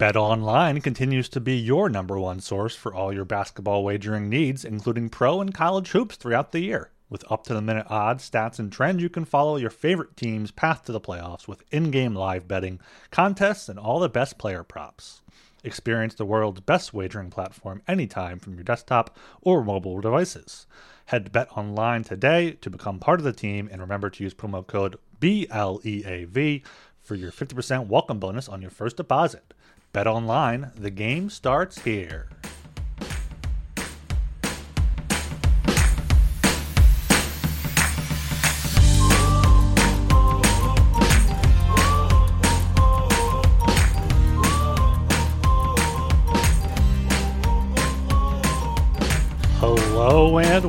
BetOnline continues to be your number one source for all your basketball wagering needs, including pro and college hoops throughout the year. With up to the minute odds, stats, and trends, you can follow your favorite team's path to the playoffs with in game live betting, contests, and all the best player props. Experience the world's best wagering platform anytime from your desktop or mobile devices. Head to BetOnline today to become part of the team and remember to use promo code BLEAV for your 50% welcome bonus on your first deposit. BetOnline, the game starts here.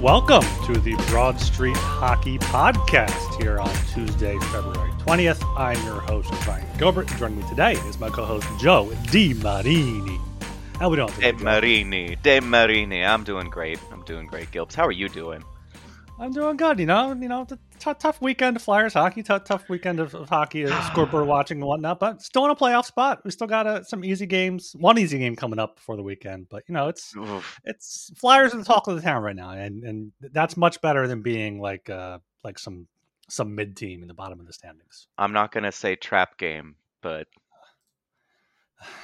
And welcome to the Broad Street Hockey Podcast here on Tuesday, February 20th. I'm your host, Ryan Gilbert. Joining me today is my co host, Joe Di Marini. How we doing? De Marini. De Marini. I'm doing great. I'm doing great, Gilbs. How are you doing? I'm doing good. You know, you know, t- tough weekend of Flyers hockey, t- tough weekend of, of hockey, uh, scoreboard watching and whatnot, but still in a playoff spot. We still got uh, some easy games, one easy game coming up before the weekend. But you know, it's Oof. it's Flyers are the talk of the town right now, and and that's much better than being like uh like some some mid team in the bottom of the standings. I'm not gonna say trap game, but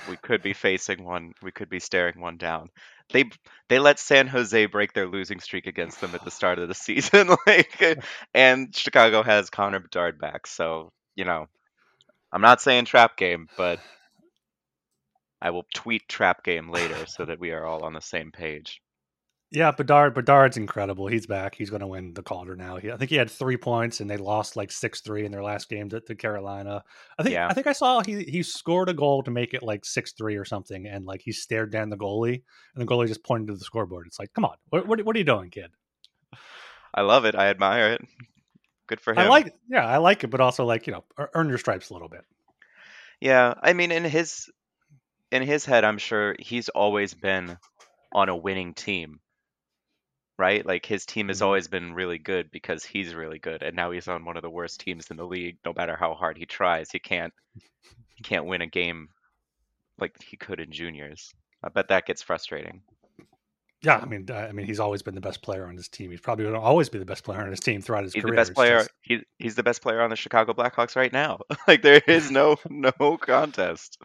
we could be facing one. We could be staring one down they they let San Jose break their losing streak against them at the start of the season, like, and Chicago has Connor Bedard back. So you know, I'm not saying trap game, but I will tweet trap game later so that we are all on the same page. Yeah, Bedard Bedard's incredible. He's back. He's going to win the Calder now. He, I think he had three points, and they lost like six three in their last game to, to, Carolina. I think yeah. I think I saw he he scored a goal to make it like six three or something, and like he stared down the goalie, and the goalie just pointed to the scoreboard. It's like, come on, what what, what are you doing, kid? I love it. I admire it. Good for him. I like, yeah, I like it, but also like you know, earn your stripes a little bit. Yeah, I mean, in his in his head, I'm sure he's always been on a winning team right? Like his team has mm-hmm. always been really good because he's really good, and now he's on one of the worst teams in the league. No matter how hard he tries, he can't he can't win a game like he could in juniors. I bet that gets frustrating. Yeah, I mean, I mean, he's always been the best player on his team. He's probably going to always be the best player on his team throughout his he's career. the best player. Just... He's he's the best player on the Chicago Blackhawks right now. like there is no no contest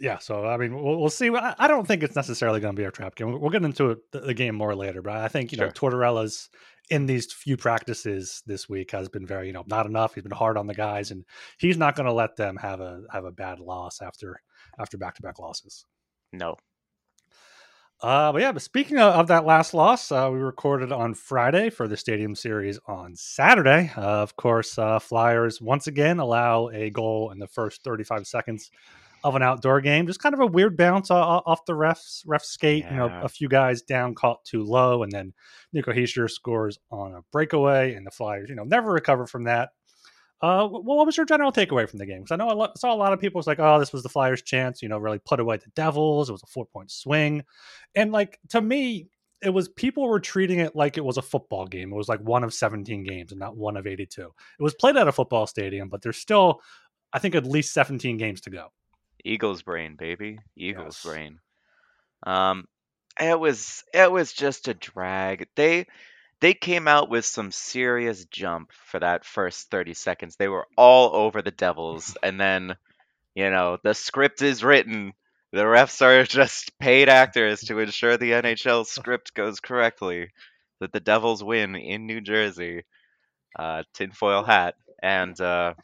yeah, so I mean, we'll, we'll see. I, don't think it's necessarily going to be a trap game. We'll get into it, the, game more later, but I think you sure. know Tortorella's in these few practices this week has been very you know not enough. He's been hard on the guys, and he's not going to let them have a have a bad loss after after back to back losses. No. Uh, but yeah, but speaking of, of that last loss, uh, we recorded on Friday for the Stadium Series on Saturday. Uh, of course, uh, Flyers once again allow a goal in the first 35 seconds of an outdoor game. Just kind of a weird bounce off the refs ref skate. Yeah. You know, a few guys down caught too low, and then Nico Hischier scores on a breakaway, and the Flyers, you know, never recover from that. Uh, well, what was your general takeaway from the game? Because I know I lo- saw a lot of people was like, "Oh, this was the Flyers' chance," you know, really put away the Devils. It was a four point swing, and like to me, it was people were treating it like it was a football game. It was like one of 17 games and not one of 82. It was played at a football stadium, but there's still, I think, at least 17 games to go. Eagles brain, baby. Eagles yes. brain. Um, it was it was just a drag. They they came out with some serious jump for that first 30 seconds. They were all over the Devils and then you know, the script is written. The refs are just paid actors to ensure the NHL script goes correctly. That the Devils win in New Jersey. Uh, tinfoil hat. And uh,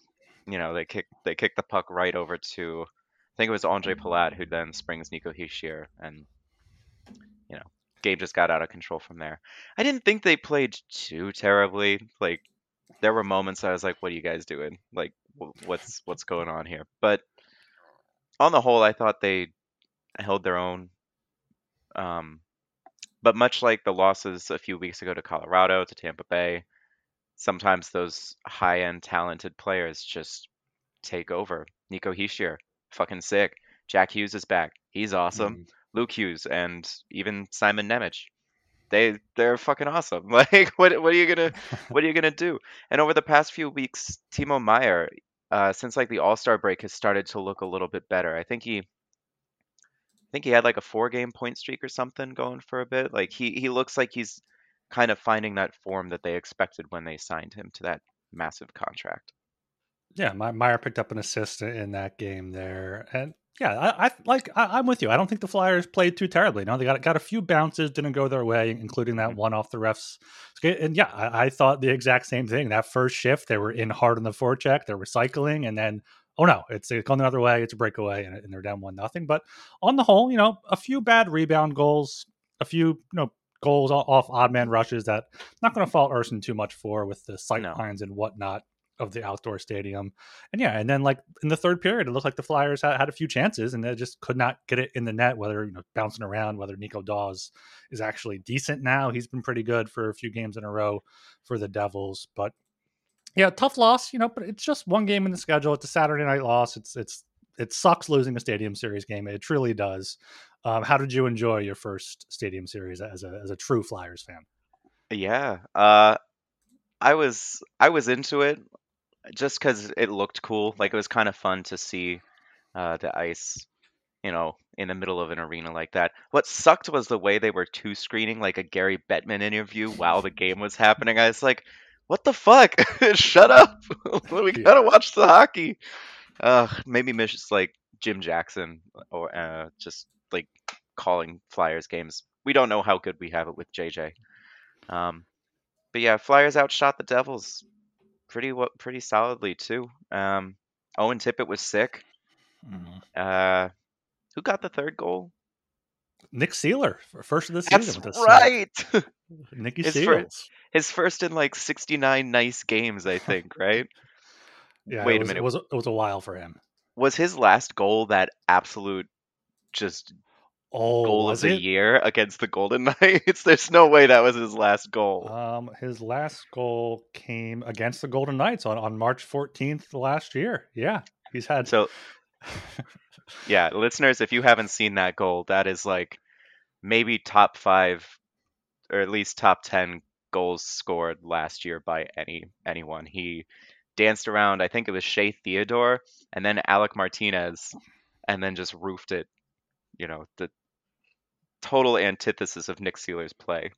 you know, they kick they kick the puck right over to I think it was Ondrej Palat who then springs Nico Hischier, and you know, game just got out of control from there. I didn't think they played too terribly. Like, there were moments I was like, "What are you guys doing? Like, what's what's going on here?" But on the whole, I thought they held their own. Um, but much like the losses a few weeks ago to Colorado, to Tampa Bay, sometimes those high-end talented players just take over. Nico Hischier fucking sick. Jack Hughes is back. He's awesome. Mm. Luke Hughes and even Simon Nemec. They they're fucking awesome. Like what what are you gonna what are you gonna do? And over the past few weeks, Timo Meier, uh, since like the All Star break, has started to look a little bit better. I think he I think he had like a four game point streak or something going for a bit. Like he he looks like he's kind of finding that form that they expected when they signed him to that massive contract. Yeah, Meier picked up an assist in that game there, and yeah, I, I like. I, am with you. I don't think the Flyers played too terribly. No, they got got a few bounces, didn't go their way, including that mm-hmm. one off the refs. And yeah, I, I, thought the exact same thing. That first shift, they were in hard on the forecheck, they're recycling, and then oh no, it's, it's going the other way. It's a breakaway, and, and they're down one nothing. But on the whole, you know, a few bad rebound goals, a few you know goals off odd man rushes that not going to fault Ersson too much for with the sight no. lines and whatnot of the outdoor stadium. And yeah, and then like in the third period, it looked like the Flyers had, had a few chances and they just could not get it in the net, whether, you know, bouncing around, whether Nico Daws is actually decent now. He's been pretty good for a few games in a row for the Devils. But yeah, tough loss, you know, but it's just one game in the schedule. It's a Saturday night loss. It's it's it sucks losing a Stadium Series game. It truly does. Um, how did you enjoy your first Stadium Series as a as a true Flyers fan? Yeah, uh, I was I was into it just because it looked cool. Like it was kind of fun to see uh, the ice, you know, in the middle of an arena like that. What sucked was the way they were two screening like a Gary Bettman interview while the game was happening. I was like, what the fuck? Shut up. we gotta watch the hockey. Uh, maybe miss like Jim Jackson or uh, just like calling Flyers games. We don't know how good we have it with JJ. Um, but yeah, Flyers outshot the Devils pretty pretty solidly too. Um, Owen Tippett was sick. Mm-hmm. Uh, who got the third goal? Nick Seeler, first of the season. That's right. Nicky Seals his first in like 69 nice games, I think, right? yeah. Wait was, a minute. It was, it was a while for him. Was his last goal that absolute just oh, goal of the it? year against the Golden Knights? There's no way that was his last goal. Um, his last goal came against the Golden Knights on, on March 14th last year. Yeah. He's had so yeah, listeners, if you haven't seen that goal, that is like maybe top five or at least top 10 goals scored last year by any anyone. He danced around, I think it was Shea Theodore and then Alec Martinez, and then just roofed it. You know, the total antithesis of Nick Seeler's play.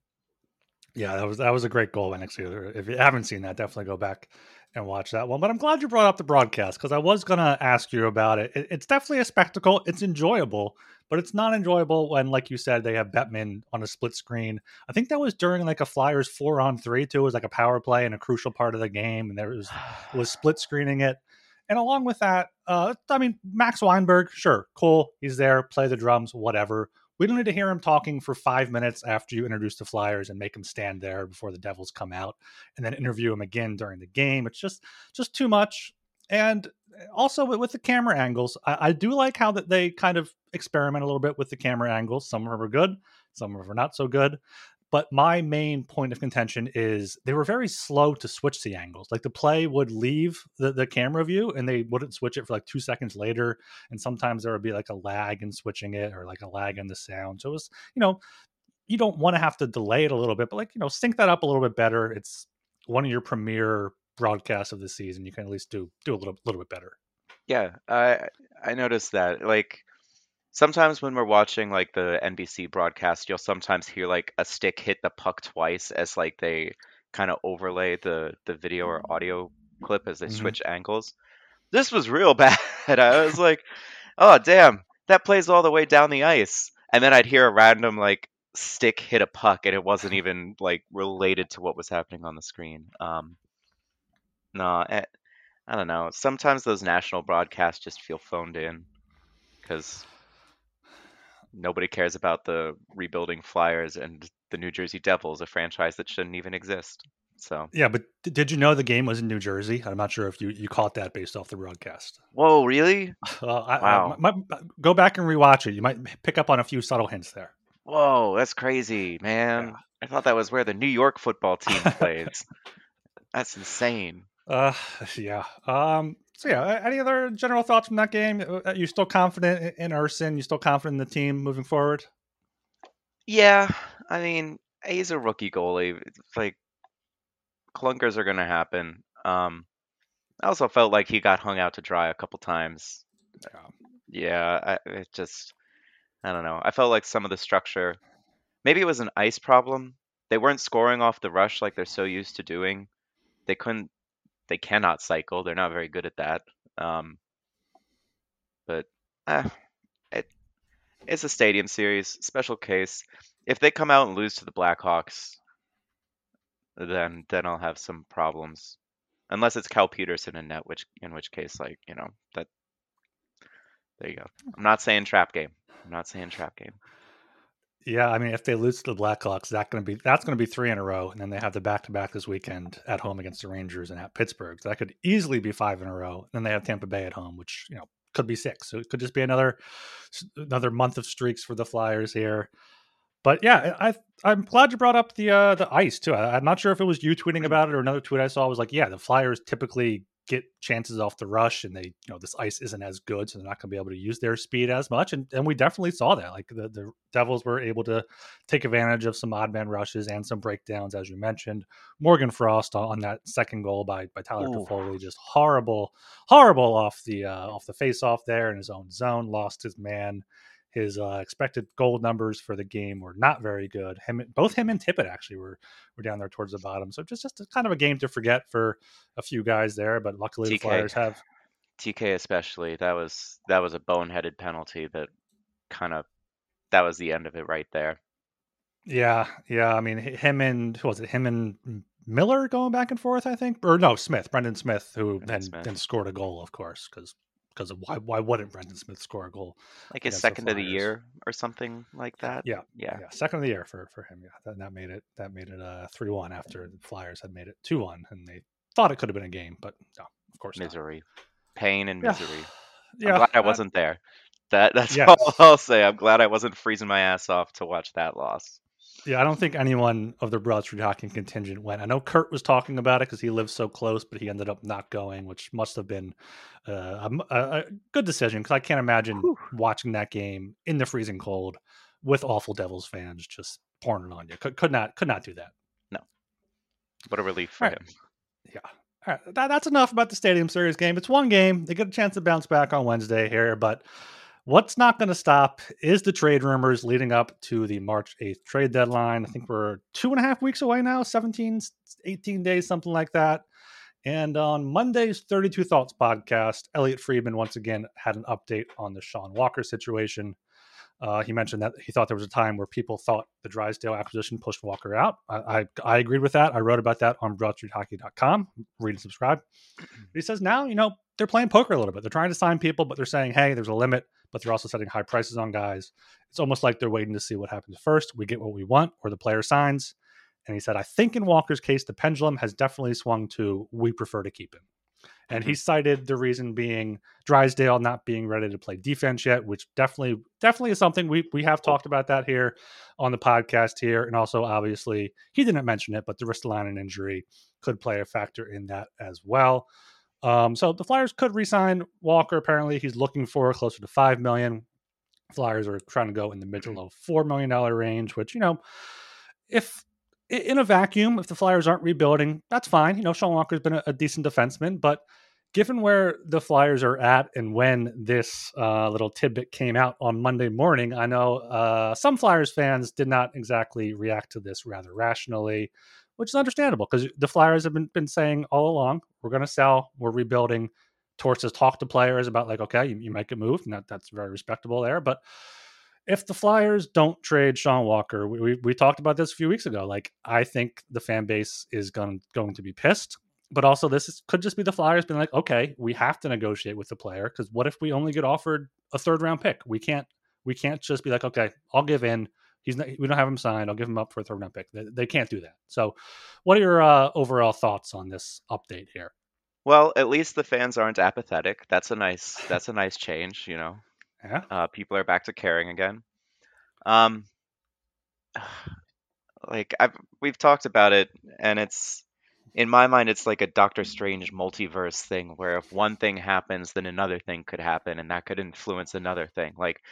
Yeah, that was that was a great goal by Nick Seeler. If you haven't seen that, definitely go back and watch that one. But I'm glad you brought up the broadcast because I was going to ask you about it. it. It's definitely a spectacle. It's enjoyable, but it's not enjoyable when, like you said, they have Bettman on a split screen. I think that was during like a Flyers four on three too. It was like a power play and a crucial part of the game, and there was was split screening it. And along with that, uh, I mean, Max Weinberg, sure, cool. He's there, play the drums, whatever. We don't need to hear him talking for five minutes after you introduce the Flyers and make him stand there before the Devils come out, and then interview him again during the game. It's just just too much. And also with, the camera angles, I, I do like how that they kind of experiment a little bit with the camera angles. Some of them are good, some of them are not so good. But my main point of contention is they were very slow to switch the angles. Like the play would leave the, the camera view and they wouldn't switch it for like two seconds later. And sometimes there would be like a lag in switching it or like a lag in the sound. So it was, you know, you don't want to have to delay it a little bit, but like, you know, sync that up a little bit better. It's one of your premier broadcasts of the season. You can at least do do a little little bit better. Yeah, I I noticed that. Like sometimes when we're watching like the NBC broadcast, you'll sometimes hear like a stick hit the puck twice as like they kind of overlay the the video or audio clip as they mm-hmm. switch angles. This was real bad. I was like, "Oh, damn. That plays all the way down the ice." And then I'd hear a random like stick hit a puck and it wasn't even like related to what was happening on the screen. Um no, eh, I don't know. Sometimes those national broadcasts just feel phoned in because nobody cares about the rebuilding Flyers and the New Jersey Devils, a franchise that shouldn't even exist. So yeah, but did you know the game was in New Jersey? I'm not sure if you you caught that based off the broadcast. Whoa, really? Uh, I, wow. I, my, go back and rewatch it. You might pick up on a few subtle hints there. Whoa, that's crazy, man! Yeah. I thought that was where the New York football team plays. that's insane. Uh, yeah. Um, so yeah, any other general thoughts from that game? Uh, are you still confident in Ersson? You still confident in the team moving forward? Yeah, I mean, he's a rookie goalie. It's like clunkers are going to happen. Um, I also felt like he got hung out to dry a couple times. Yeah, yeah I, it just I don't know. I felt like some of the structure, maybe it was an ice problem. They weren't scoring off the rush like they're so used to doing. They couldn't. They cannot cycle. They're not very good at that. Um, but eh, it it's a stadium series, special case. If they come out and lose to the Blackhawks, then then I'll have some problems. Unless it's Cal Petersen in net, which in which case, like you know, that there you go. I'm not saying trap game. I'm not saying trap game. Yeah, I mean, if they lose to the Blackhawks, that going to be that's going to be three in a row, and then they have the back to back this weekend at home against the Rangers and at Pittsburgh. So that could easily be five in a row. And then they have Tampa Bay at home, which you know could be six. So it could just be another another month of streaks for the Flyers here. But yeah, I I'm glad you brought up the uh, the ice too. I, I'm not sure if it was you tweeting about it or another tweet I saw. Was like, yeah, the Flyers typically get chances off the rush and they you know this ice isn't as good so they're not going to be able to use their speed as much. And, and we definitely saw that. Like the, the devils were able to take advantage of some odd man rushes and some breakdowns as you mentioned. Morgan frost on, on that second goal by by tyler Toffoli, just horrible horrible off the uh, off the face off there in his own zone lost his man his uh, expected goal numbers for the game were not very good. Him, both him and Tippett actually were were down there towards the bottom. So just just a, kind of a game to forget for a few guys there. But luckily TK, the Flyers have TK especially. That was that was a boneheaded penalty that kind of that was the end of it right there. Yeah, yeah. I mean, him and who was it? Him and Miller going back and forth. I think, or no, Smith, Brendan Smith, who Brendan then Smith. then scored a goal, of course, because because of why why wouldn't Brendan Smith score a goal? Like his second of the year or something like that. Yeah, yeah, yeah. Second of the year for for him. Yeah, that, that made it that made it uh three one after the Flyers had made it two one, and they thought it could have been a game, but no, of course misery, not. pain, and misery. Yeah, I'm glad I wasn't there. That that's yes. all I'll say. I'm glad I wasn't freezing my ass off to watch that loss. Yeah, I don't think anyone of the Broad Street Hockey contingent went. I know Kurt was talking about it because he lives so close, but he ended up not going, which must have been uh, a, a, good decision because I can't imagine Whew. watching that game in the freezing cold with awful Devils fans just pouring it on you. Could, could not could not do that. No. What a relief for right. him. Yeah. All right. That, that's enough about the Stadium Series game. It's one game. They get a chance to bounce back on Wednesday here, but What's not going to stop is the trade rumors leading up to the March 8th trade deadline. I think we're two and a half weeks away now, 17, 18 days, something like that. And on Monday's 32 Thoughts podcast, Elliotte Friedman once again had an update on the Sean Walker situation. Uh, he mentioned that he thought there was a time where people thought the Drysdale acquisition pushed Walker out. I, I, I agreed with that. I wrote about that on BroadStreetHockey.com. Read and subscribe. But he says now, you know, they're playing poker a little bit. They're trying to sign people, but they're saying, hey, there's a limit, but they're also setting high prices on guys. It's almost like they're waiting to see what happens first. We get what we want, or the player signs. And he said, I think in Walker's case, the pendulum has definitely swung to we prefer to keep him. And he mm-hmm. cited the reason being Drysdale not being ready to play defense yet, which definitely definitely is something we we have talked about that here on the podcast here. And also obviously he didn't mention it, but the Ristolainen injury could play a factor in that as well. Um, so the Flyers could resign Walker. Apparently, he's looking for closer to five million. Flyers are trying to go in the mid to low four million dollar range, which you know, if in a vacuum, if the Flyers aren't rebuilding, that's fine. You know, Sean Walker's been a, a decent defenseman, but given where the Flyers are at and when this uh, little tidbit came out on Monday morning, I know uh, some Flyers fans did not exactly react to this rather rationally, which is understandable because the Flyers have been, been saying all along, we're going to sell, we're rebuilding. Torts has talked to players about like, okay, you, you make a move, and that, that's very respectable there. But if the Flyers don't trade Sean Walker, we, we, we, talked about this a few weeks ago. Like, I think the fan base is going going to be pissed. But also, this is, could just be the Flyers being like, okay, we have to negotiate with the player because what if we only get offered a third round pick? We can't we can't just be like, okay, I'll give in. He's not, we don't have him signed. I'll give him up for a third round pick. They, they can't do that. So, what are your uh, overall thoughts on this update here? Well, at least the fans aren't apathetic. That's a nice that's a nice change, you know. Yeah. Uh, people are back to caring again. Um, like I've we've talked about it, and it's in my mind, it's like a Doctor Strange multiverse thing, where if one thing happens, then another thing could happen, and that could influence another thing. Like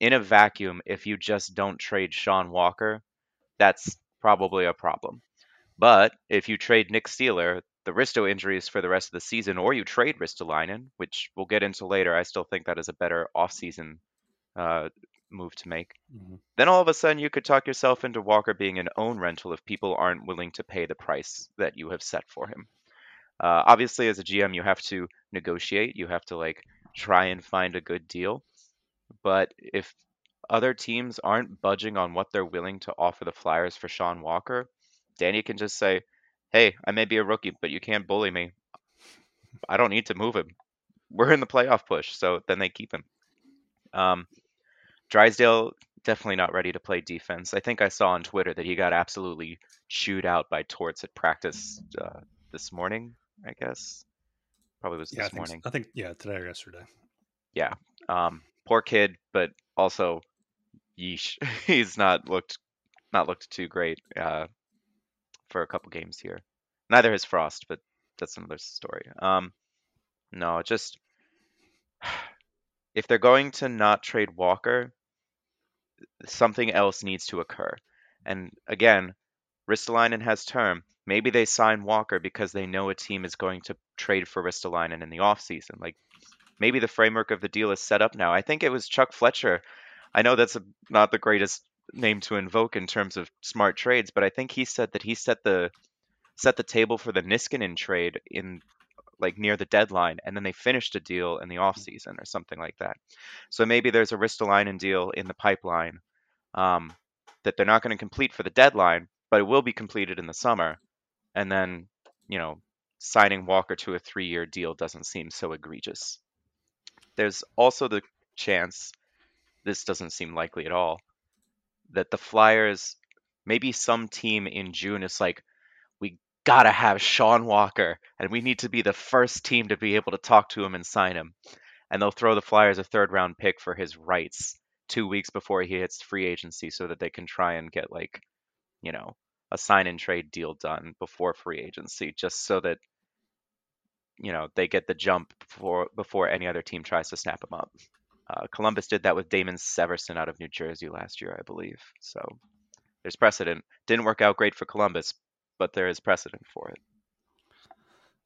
in a vacuum, if you just don't trade Sean Walker, that's probably a problem. But if you trade Nick Seeler, the Risto injuries for the rest of the season, or you trade Ristolainen, which we'll get into later. I still think that is a better offseason uh, move to make. Mhm. Then all of a sudden, you could talk yourself into Walker being an own rental if people aren't willing to pay the price that you have set for him. Uh, obviously, as a GM, you have to negotiate. You have to like try and find a good deal. But if other teams aren't budging on what they're willing to offer the Flyers for Sean Walker, Danny can just say, "Hey, I may be a rookie, but you can't bully me. I don't need to move him. We're in the playoff push." So then they keep him. Um, Drysdale definitely not ready to play defense. I think I saw on Twitter that he got absolutely chewed out by Torts at practice uh, this morning. I guess probably was Yeah, this think, morning. I think yeah, today or yesterday. Yeah. Um, poor kid, but also, yeesh, he's not looked not looked too great uh, for a couple games here. Neither has Frost, but that's another story. Um, no, just if they're going to not trade Walker, something else needs to occur. And again, Ristolainen has term. Maybe they sign Walker because they know a team is going to trade for Ristolainen in the offseason. Like maybe the framework of the deal is set up now. I think it was Chuck Fletcher. I know that's a, not the greatest name to invoke in terms of smart trades, but I think he said that he set the set the table for the Niskanen trade in like near the deadline, and then they finished a deal in the offseason or something like that. So maybe there's a Ristolainen deal in the pipeline um, that they're not going to complete for the deadline, but it will be completed in the summer, and then you know signing Walker to a three-year deal doesn't seem so egregious. There's also the chance, this doesn't seem likely at all, that the Flyers, maybe some team in June is like, we gotta have Sean Walker, and we need to be the first team to be able to talk to him and sign him. And they'll throw the Flyers a third round pick for his rights two weeks before he hits free agency so that they can try and get like, you know, a sign and trade deal done before free agency, just so that you know they get the jump before before any other team tries to snap them up. Uh, Columbus did that with Damon Severson out of New Jersey last year, I believe. So there's precedent. Didn't work out great for Columbus, but there is precedent for it.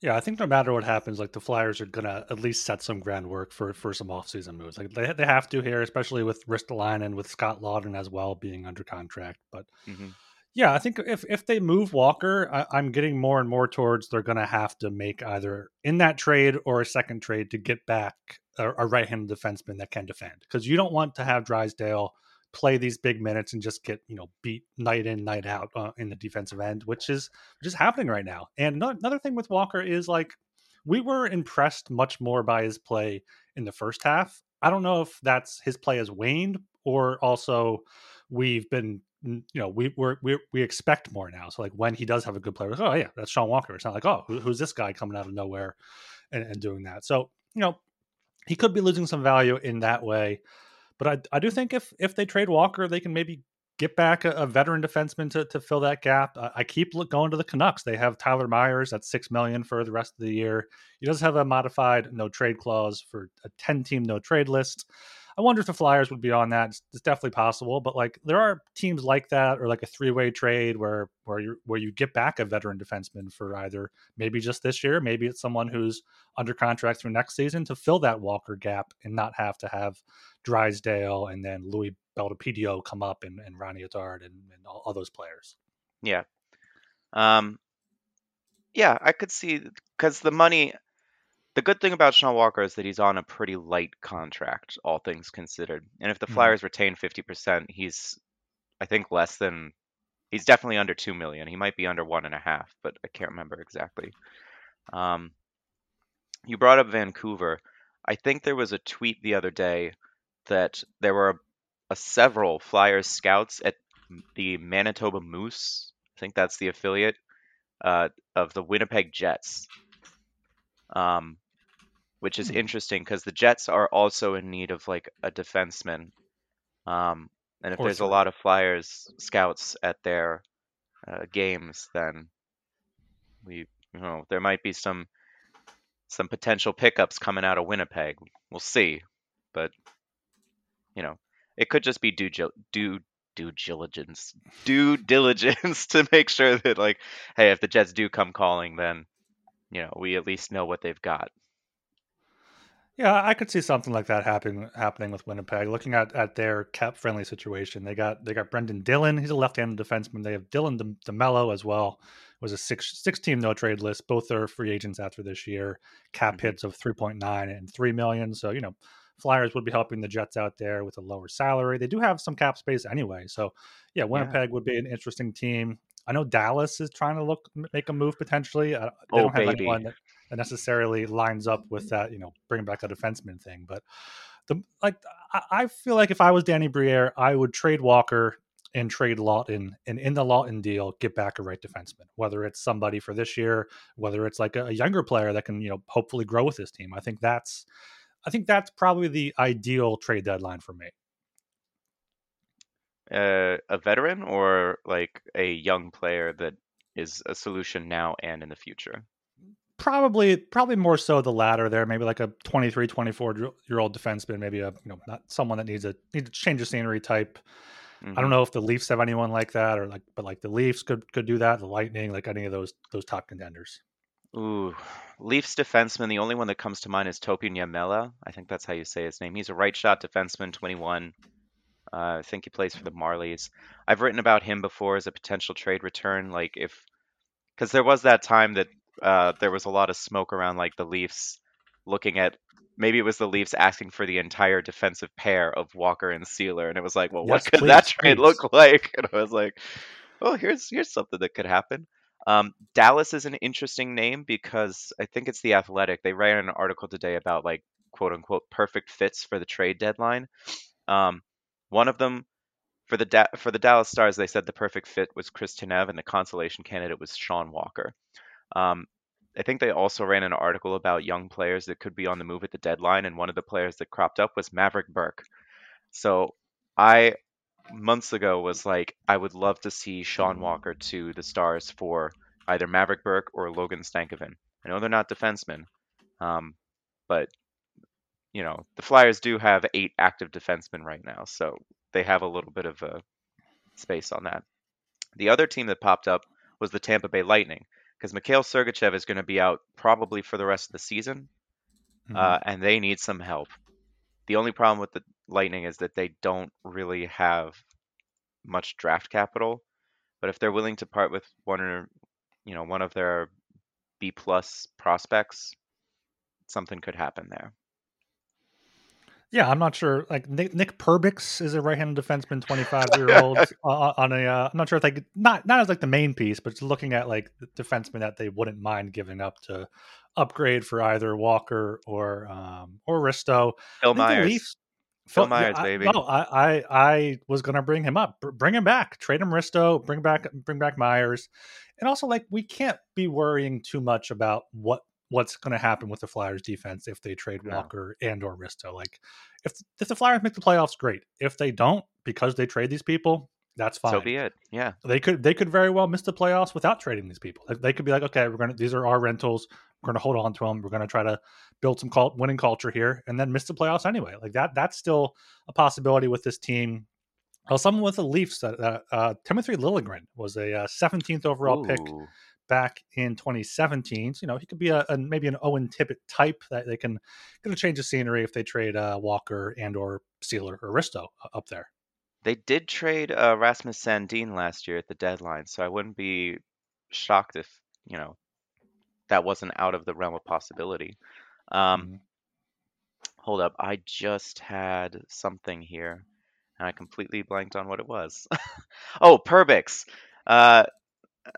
Yeah, I think no matter what happens, like the Flyers are gonna at least set some groundwork for for some offseason moves. Like they they have to here, especially with Ristolainen and with Scott Laughton as well being under contract. But hmm yeah, I think if if they move Walker, I, I'm getting more and more towards they're gonna have to make either in that trade or a second trade to get back a, a right-handed defenseman that can defend because you don't want to have Drysdale play these big minutes and just get you know beat night in night out uh, in the defensive end which is is happening right now. And no- another thing with walker is like we were impressed much more by his play in the first half. I don't know if that's his play has waned or also we've been you know we we're, we we expect more now so like when he does have a good player like, oh yeah that's sean walker it's not like oh who, who's this guy coming out of nowhere and, and doing that so you know he could be losing some value in that way but I, I do think if if they trade Walker, they can maybe get back a, a veteran defenseman to, to fill that gap. I, I keep look, going to the Canucks. They have Tyler Myers at six million for the rest of the year. He does have a modified no trade clause for a ten team no trade list. I wonder if the Flyers would be on that. It's, it's definitely possible, but like there are teams like that, or like a three way trade where where you where you get back a veteran defenseman for either maybe just this year, maybe it's someone who's under contract through next season to fill that Walker gap and not have to have Drysdale and then Louis Belpedio come up and, and Ronnie Attard and, and all, all those players. Yeah. Um, yeah, I could see because the money. The good thing about Sean Walker is that he's on a pretty light contract, all things considered. And if the Mhm. Flyers retain 50%, he's, I think, less than. He's definitely under two million. He might be under one and a half, but I can't remember exactly. Um, you brought up Vancouver. I think there was a tweet the other day that there were a, several Flyers scouts at the Manitoba Moose. I think that's the affiliate uh, of the Winnipeg Jets, um, which is Hmm. interesting because the Jets are also in need of like a defenseman. Um, and if there's a lot of Flyers scouts at their uh, games, then we, you know, there might be some some potential pickups coming out of Winnipeg. We'll see, but you know, it could just be due due due diligence, due diligence to make sure that like, hey, if the Jets do come calling, then you know we at least know what they've got. Yeah, I could see something like that happening happening with Winnipeg. Looking at, at their cap friendly situation, they got they got Brendan Dillon. He's a left handed defenseman. They have Dylan DeMelo as well. It was a six six team no trade list. Both are free agents after this year. Cap mm-hmm. hits of three point nine and three million. So you know, Flyers would be helping the Jets out there with a lower salary. They do have some cap space anyway. So yeah, Winnipeg yeah. would be an interesting team. I know Dallas is trying to look make a move potentially. they oh, don't have baby. anyone necessarily lines up with that, you know, bringing back a defenseman thing. But the like, I, feel like if I was Danny Briere, I would trade Walker and trade Laughton, and in the Laughton deal, get back a right defenseman. Whether it's somebody for this year, whether it's like a, a younger player that can, you know, hopefully grow with this team. I think that's, I think that's probably the ideal trade deadline for me. Uh, a veteran or like a young player that is a solution now and in the future? Probably probably more so the latter there maybe like a 23 24 year old defenseman maybe a you know not someone that needs a need to change of scenery type mm-hmm. i don't mm-hmm. know if the leafs have anyone like that or like but like the leafs could could do that the lightning like any of those those top contenders Ooh, Leafs defenseman. The only one that comes to mind is Topi Niemela. I think that's how you say his name. He's a right shot defenseman, 21. Uh, I think he plays for the Marlies. I've written about him before as a potential trade return. Like if, because there was that time that uh, there was a lot of smoke around like the Leafs looking at maybe it was the Leafs asking for the entire defensive pair of Walker and Seeler, and it was like, well, yes, what could please, that trade please. look like? And I was like, well, here's here's something that could happen. Um, Dallas is an interesting name because I think it's the Athletic. They ran an article today about like quote unquote perfect fits for the trade deadline. Um, one of them for the da- for the Dallas Stars, they said the perfect fit was Chris Tanev, and the consolation candidate was Sean Walker. Um, I think they also ran an article about young players that could be on the move at the deadline, and one of the players that cropped up was Mavrik Bourque. So I months ago was like, I would love to see Sean Walker to the Stars for either Mavrik Bourque or Logan Stankoven. I know they're not defensemen, um, but you know the Flyers do have eight active defensemen right now, so they have a little bit of a space on that. The other team that popped up was the Tampa Bay Lightning because Mikhail Sergachev is going to be out probably for the rest of the season, mm-hmm. uh, and they need some help. The only problem with the Lightning is that they don't really have much draft capital, but if they're willing to part with one or you know one of their B plus prospects, something could happen there. Yeah, I'm not sure. Like Nick, Nick Perbix is a right-handed defenseman, 25 year old on a. Uh, I'm not sure if like not not as like the main piece, but looking at like the defenseman that they wouldn't mind giving up to upgrade for either Walker or um or Risto. Phil Myers. Leafs, Phil, Phil Myers, yeah, baby. No, I, I I was gonna bring him up. Bring him back. Trade him Risto. Bring back bring back Myers. And also, like, we can't be worrying too much about what what's going to happen with the Flyers defense if they trade Walker and or Risto. Like if if the Flyers make the playoffs, great. If they don't, because they trade these people, that's fine. So be it. Yeah, they could they could very well miss the playoffs without trading these people. They could be like, okay, we're gonna these are our rentals. We're gonna hold on to them. We're gonna try to build some cult, winning culture here, and then miss the playoffs anyway. Like that that's still a possibility with this team. Well, someone with the Leafs, uh, uh, Timothy Liljegren was a uh, 17th overall Ooh. pick back in 2017. So, you know, he could be a, a, maybe an Owen Tippett type that they can get a change of scenery if they trade uh, Walker and or Seeler or Risto up there. They did trade uh, Rasmus Sandin last year at the deadline, so I wouldn't be shocked if you know that wasn't out of the realm of possibility. Um, mm-hmm. Hold up, I just had something here, and I completely blanked on what it was. oh, Perbix. Uh,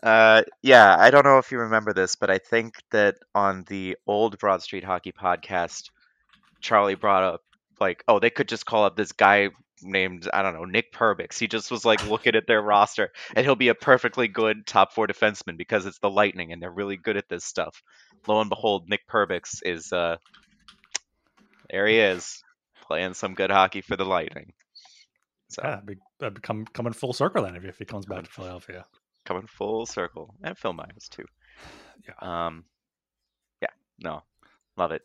uh, yeah, I don't know if you remember this, but I think that on the old Broad Street Hockey podcast, Charlie brought up like, oh, they could just call up this guy named I don't know Nick Perbix. He just was like looking at their roster, and he'll be a perfectly good top four defenseman because it's the Lightning and they're really good at this stuff. Lo and behold, Nick Perbix is uh, there. He is playing some good hockey for the Lightning. So yeah, be, become coming full circle then if he comes back to Philadelphia coming full circle, and Phil Myers too. Yeah. Um, yeah. No, love it.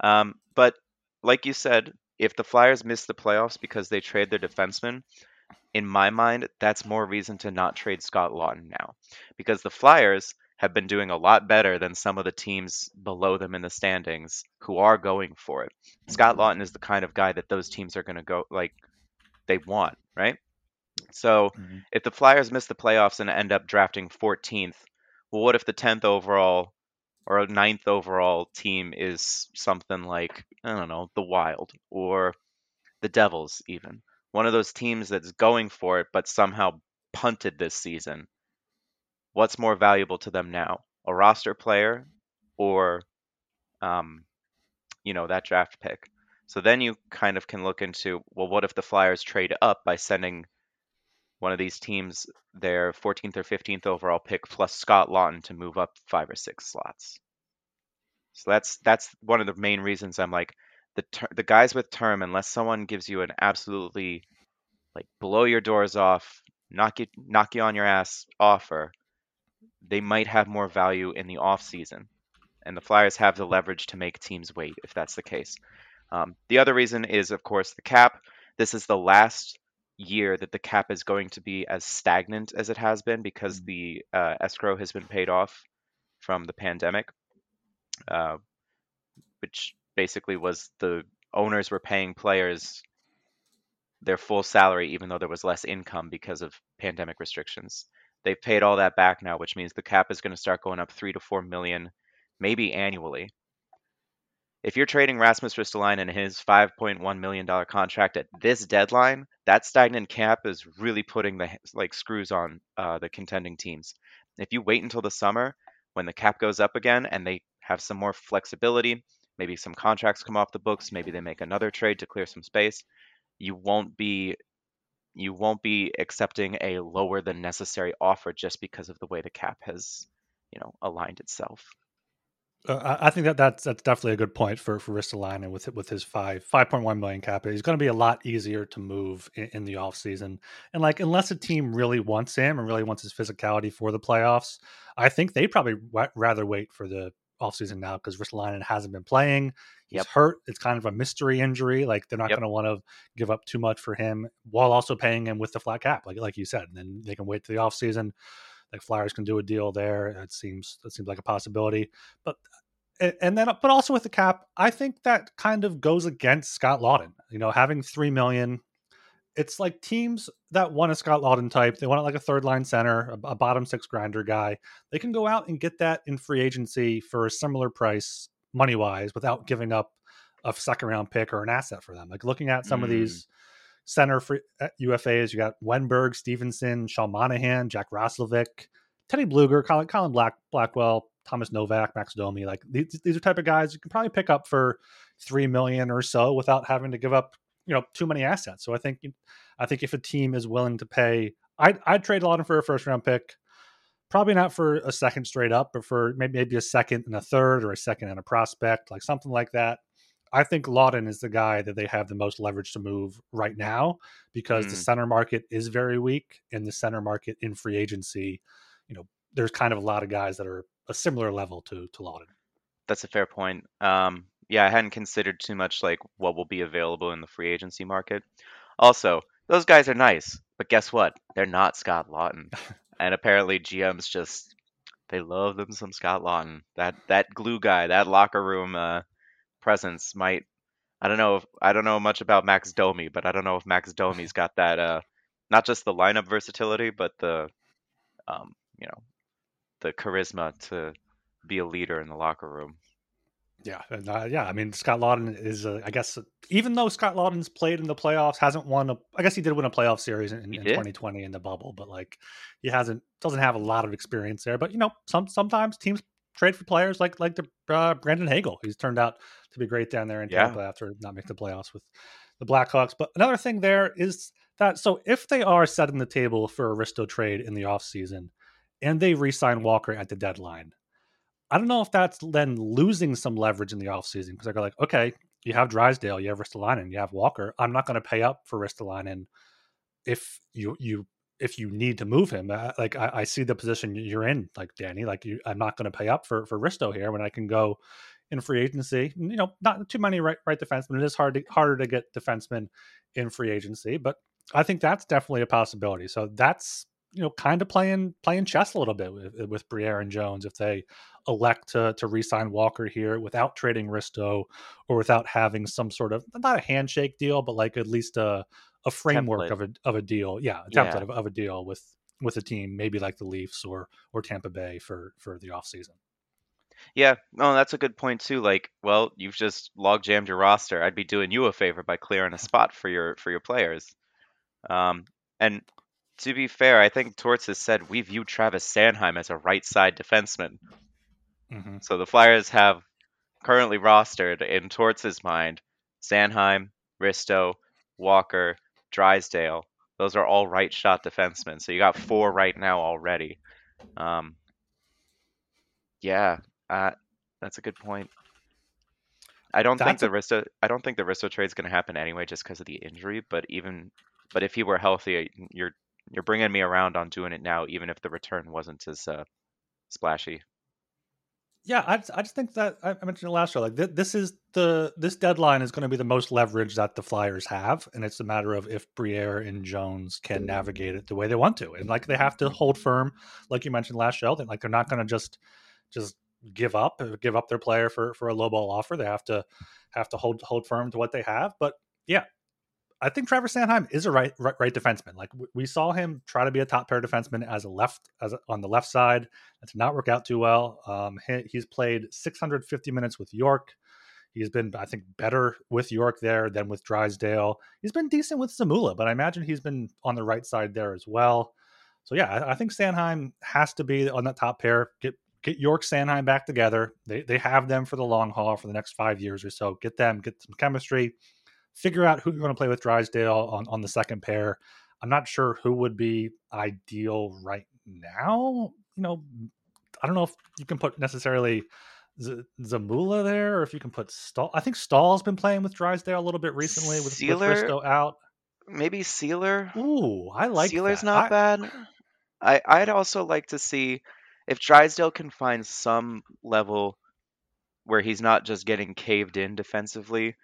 Um, but like you said, if the Flyers miss the playoffs because they trade their defenseman, in my mind, that's more reason to not trade Scott Laughton now, because the Flyers have been doing a lot better than some of the teams below them in the standings who are going for it. Scott Laughton is the kind of guy that those teams are going to go like they want, right? So mm-hmm. if the Flyers miss the playoffs and end up drafting 14th, well, what if the 10th overall or a ninth overall team is something like I don't know the Wild or the Devils, even one of those teams that's going for it but somehow punted this season. What's more valuable to them now, a roster player or, um, you know, that draft pick? So then you kind of can look into well, what if the Flyers trade up by sending one of these teams their 14th or 15th overall pick plus Scott Laughton to move up five or six slots. So that's that's one of the main reasons I'm like the ter- the guys with term unless someone gives you an absolutely like blow your doors off, knock you knock you on your ass offer, they might have more value in the off season. And the Flyers have the leverage to make teams wait if that's the case. Um, the other reason is, of course, the cap. This is the last year that the cap is going to be as stagnant as it has been because mm. the uh, escrow has been paid off from the pandemic, uh, which basically was the owners were paying players their full salary even though there was less income because of pandemic restrictions. They've paid all that back now, which means the cap is going to start going up three to four million, maybe annually if you're trading Rasmus Ristolainen and his $5.1 million contract at this deadline, that stagnant cap is really putting the like screws on uh, the contending teams. If you wait until the summer when the cap goes up again and they have some more flexibility, maybe some contracts come off the books, maybe they make another trade to clear some space, you won't be you won't be accepting a lower than necessary offer just because of the way the cap has, you know, aligned itself. Uh, I think that that's that's definitely a good point for for Ristolainen with with his five five point one million cap. He's going to be a lot easier to move in, in the offseason. and like unless a team really wants him and really wants his physicality for the playoffs, I think they probably w- rather wait for the offseason now because Ristolainen hasn't been playing. He's yep. hurt. It's kind of a mystery injury. Like they're not yep. going to want to give up too much for him while also paying him with the flat cap, like like you said. And then they can wait to the offseason like Flyers can do a deal there. It seems that seems like a possibility. But and then but also with the cap, I think that kind of goes against Scott Laughton. You know, having three million, it's like teams that want a Scott Laughton type, they want like a third line center, a, a, bottom six grinder guy. They can go out and get that in free agency for a similar price, money wise, without giving up a second round pick or an asset for them. Like looking at some mm. of these center for uh, UFAs, you got Wennberg, Stephenson, Sean Monahan, Jack Roslovic, Teddy Blueger, Colin, Colin Black, Blackwell, Thomas Novak, Max Domi. Like these, these are type of guys you can probably pick up for three million or so without having to give up you know too many assets. So I think I think if a team is willing to pay, I'd, I'd trade a lot for a first round pick. Probably not for a second straight up, but for maybe, maybe a second and a third, or a second and a prospect, like something like that. I think Laughton is the guy that they have the most leverage to move right now because mm. the center market is very weak, and the center market in free agency, you know, there's kind of a lot of guys that are a similar level to to Laughton. That's a fair point. Um, yeah, I hadn't considered too much like what will be available in the free agency market. Also, those guys are nice, but guess what? They're not Scott Laughton. and apparently GMs just they love them some Scott Laughton. That that glue guy, that locker room uh, presence might I don't know if I don't know much about Max Domi, but I don't know if Max Domi's got that uh not just the lineup versatility, but the um, you know, the charisma to be a leader in the locker room. Yeah, and, uh, yeah. I mean, Scott Laughton is, uh, I guess, even though Scott Laughton's played in the playoffs, hasn't won a. I guess he did win a playoff series in, in 2020 in the bubble, but like he hasn't doesn't have a lot of experience there. But you know, some sometimes teams trade for players like like the uh, Brandon Hagel. He's turned out to be great down there in Tampa after not making the playoffs with the Blackhawks. But another thing there is that so if they are setting the table for a Risto trade in the offseason – and they re-sign Walker at the deadline. I don't know if that's then losing some leverage in the offseason because they're like, okay, you have Drysdale, you have Ristolainen, you have Walker. I'm not going to pay up for Ristolainen if you you if you need to move him. Uh, like I, I, see the position you're in, like Danny. Like you, I'm not going to pay up for for Risto here when I can go in free agency. You know, not too many right right defensemen. It is hard to, harder to get defensemen in free agency, but I think that's definitely a possibility. So that's you know, kind of playing playing chess a little bit with, with Briere and Jones if they elect to to re-sign Walker here without trading Risto or without having some sort of not a handshake deal, but like at least a a framework template. of a of a deal. Yeah, a template yeah. Of, of a deal with with a team, maybe like the Leafs or or Tampa Bay for for the offseason. Yeah, no, that's a good point too. Like, well, you've just log jammed your roster. I'd be doing you a favor by clearing a spot for your for your players. Um, and to be fair, I think Torts has said we view Travis Sanheim as a right side defenseman. Mm-hmm. So the Flyers have currently rostered in Torts' mind Sanheim, Risto, Walker, Drysdale. Those are all right shot defensemen. So you got four right now already. Um, yeah, uh, that's a good point. I don't think the Risto. I don't think the Risto trade is going to happen anyway, just because of the injury. But even, but if he were healthy, you're you're bringing me around on doing it now, even if the return wasn't as uh, splashy. Yeah, I, I just think that I mentioned it last show. Like th- this is the this deadline is going to be the most leverage that the Flyers have, and it's a matter of if Briere and Jones can navigate it the way they want to, and like they have to hold firm, like you mentioned last show. That like they're not going to just just give up uh, give up their player for for a low ball offer. They have to have to hold hold firm to what they have. But yeah, I think Trevor Sanheim is a right, right right defenseman. Like we saw him try to be a top pair defenseman as a left as a, on the left side. That did not work out too well. Um, he, he's played 650 minutes with York. He's been, I think, better with York there than with Drysdale. He's been decent with Zamula, but I imagine he's been on the right side there as well. So yeah, I, I think Sanheim has to be on that top pair. Get get York Sanheim back together. They they have them for the long haul for the next five years or so. Get them, get some chemistry figure out who you're going to play with Drysdale on, on the second pair. I'm not sure who would be ideal right now. You know, I don't know if you can put necessarily Z- Zamula there, or if you can put Staal. I think Staal's been playing with Drysdale a little bit recently with, Seeler, with out. Maybe Seeler. Ooh, I like Seeler's that. not I, bad. I I'd also like to see if Drysdale can find some level where he's not just getting caved in defensively,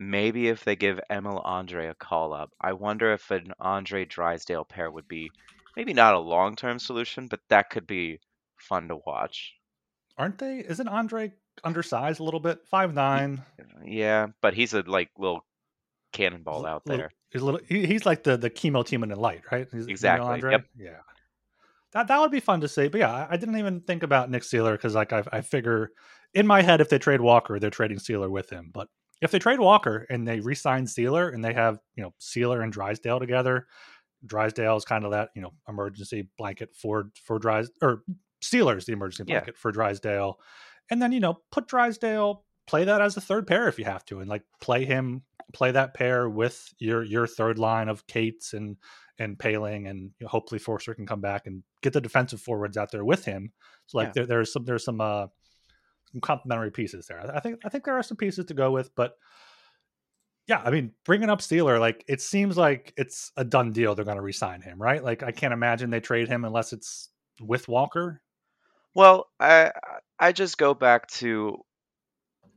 Maybe if they give Emil Andrae a call up, I wonder if an Andrae Drysdale pair would be maybe not a long term solution, but that could be fun to watch. Aren't they? Isn't Andrae undersized a little bit? Five nine. Yeah, but he's a like little cannonball out there. He's a little. he's like the the Kimmo Timonen light, right? He's, exactly. Yep. Yeah. That that would be fun to see. But yeah, I, didn't even think about Nick Seeler because like I, I figure in my head if they trade Walker, they're trading Seeler with him. But if they trade Walker and they re-sign Seeler and they have you know Seeler and Drysdale together, Drysdale is kind of that you know emergency blanket for for Drys or Seeler's the emergency blanket yeah. for Drysdale, and then you know put Drysdale play that as a third pair if you have to, and like play him play that pair with your your third line of Cates and and Poehling, and you know, hopefully Foerster can come back and get the defensive forwards out there with him. So like yeah. there, there's some there's some uh complementary pieces there. I think I think there are some pieces to go with, but yeah, I mean, bringing up Seeler, like it seems like it's a done deal. They're going to resign him, right? Like I can't imagine they trade him unless it's with Walker. Well, I I just go back to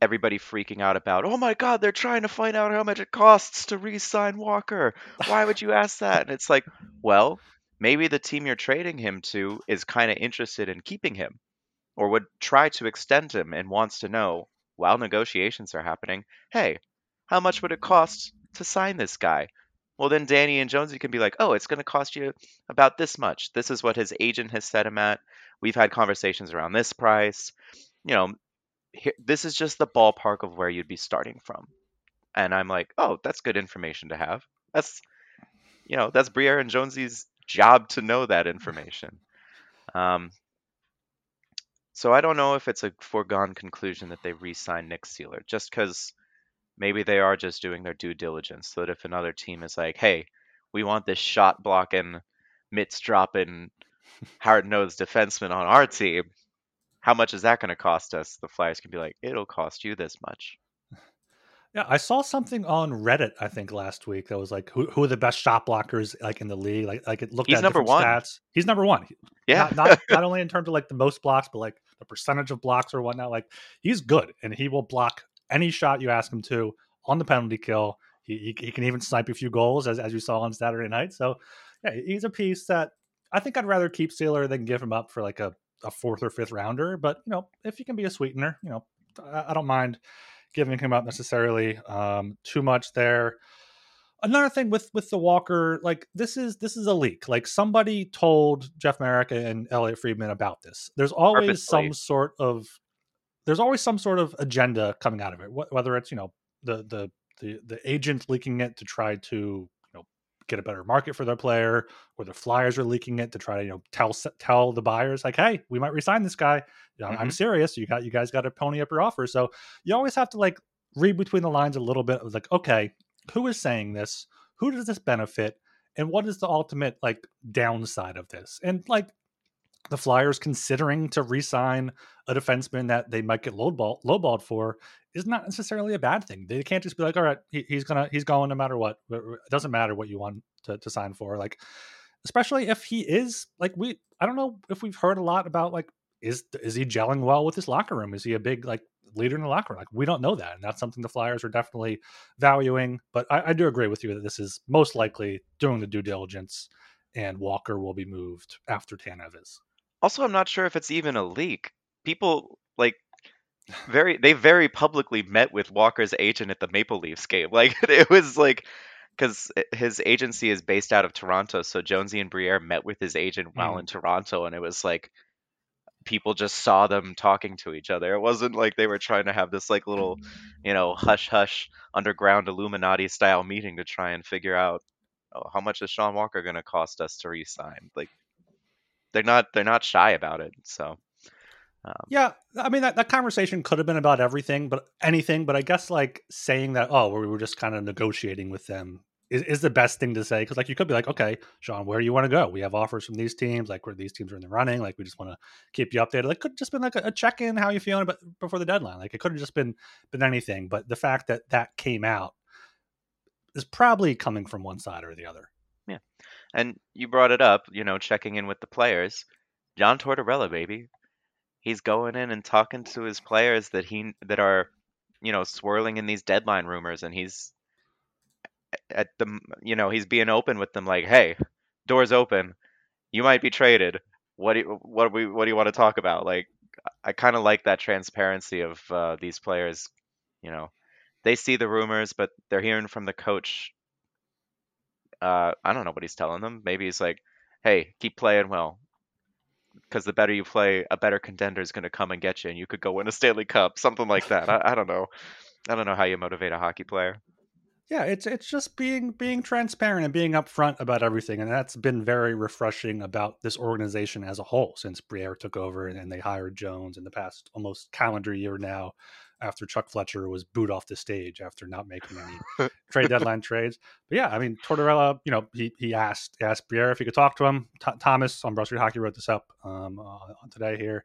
everybody freaking out about, oh my god, they're trying to find out how much it costs to re-sign Walker. Why would you ask that? And it's like, well, maybe the team you're trading him to is kind of interested in keeping him or would try to extend him and wants to know, while negotiations are happening, hey, how much would it cost to sign this guy? Well, then Danny and Jonesy can be like, oh, it's going to cost you about this much. This is what his agent has set him at. We've had conversations around this price. You know, this is just the ballpark of where you'd be starting from. And I'm like, oh, that's good information to have. That's, you know, that's Briere and Jonesy's job to know that information. Um, so I don't know if it's a foregone conclusion that they re-sign Nick Seeler, just because maybe they are just doing their due diligence. So that if another team is like, "Hey, we want this shot blocking, mitts dropping, hard nosed defenseman on our team," how much is that going to cost us? The Flyers can be like, "It'll cost you this much." Yeah, I saw something on Reddit. I think last week that was like, who, who are the best shot blockers like in the league? Like, like it looked He's at number one. stats. He's number one. Yeah, not, not, not only in terms of like the most blocks, but like the percentage of blocks or whatnot. Like he's good, and he will block any shot you ask him to on the penalty kill. He, he, he can even snipe a few goals, as as you saw on Saturday night. So yeah, he's a piece that I think I'd rather keep Seeler than give him up for like a, a fourth or fifth rounder. But you know, if you can be a sweetener, you know, I, I don't mind giving him up necessarily. Um, too much there. Another thing with with the Walker, like this is this is a leak. Like somebody told Jeff Marek and Elliotte Friedman about this. There's always Purposely. some sort of there's always some sort of agenda coming out of it. Whether it's you know the the the the agent leaking it to try to get a better market for their player, or the Flyers are leaking it to try to you know tell tell the buyers like, hey, we might resign this guy. You know, mm-hmm. I'm serious. You got you guys got to pony up your offer. So you always have to like read between the lines a little bit of like, okay, who is saying this? Who does this benefit? And what is the ultimate like downside of this? And like the Flyers considering to re-sign a defenseman that they might get lowball, lowballed for is not necessarily a bad thing. They can't just be like, all right, he, he's gonna he's going no matter what. It doesn't matter what you want to, to sign for. Like, especially if he is like we I don't know if we've heard a lot about like is is he gelling well with his locker room? Is he a big like leader in the locker room? Like we don't know that, and that's something the Flyers are definitely valuing. But I, I do agree with you that this is most likely doing the due diligence, and Walker will be moved after Tanev is. Also, I'm not sure if it's even a leak. People like very they very publicly met with Walker's agent at the Maple Leafs game. Like it was like because his agency is based out of Toronto, so Jonesy and Briere met with his agent while mm. in Toronto, and it was like people just saw them talking to each other. It wasn't like they were trying to have this like little, you know, hush hush underground Illuminati style meeting to try and figure out oh, how much is Sean Walker going to cost us to resign. Like they're not they're not shy about it. So um, yeah, I mean that, that conversation could have been about everything, but anything. But I guess like saying that oh we were just kind of negotiating with them is, is the best thing to say because like you could be like okay Sean where do you want to go? We have offers from these teams like where these teams are in the running like we just want to keep you updated. Like could just been like a, a check in how you feeling but before the deadline. Like it could have just been been anything. But the fact that that came out is probably coming from one side or the other. And you brought it up, you know, checking in with the players. John Tortorella, baby. He's going in and talking to his players that he that are, you know, swirling in these deadline rumors and he's at the you know, he's being open with them like, "Hey, doors open. You might be traded. What do you, what we what do you want to talk about?" Like I kind of like that transparency of uh, these players, you know. They see the rumors, but they're hearing from the coach uh, I don't know what he's telling them. Maybe he's like, "Hey, keep playing well, because the better you play, a better contender is going to come and get you, and you could go win a Stanley Cup, something like that." I, I don't know. I don't know how you motivate a hockey player. Yeah, it's it's just being being transparent and being upfront about everything, and that's been very refreshing about this organization as a whole since Briere took over and, and they hired Jones in the past almost calendar year now after Chuck Fletcher was booed off the stage after not making any trade deadline trades. But yeah, I mean Tortorella, you know, he he asked asked Briere if he could talk to him. T- Thomas on Broad Street Hockey wrote this up um, uh, today here.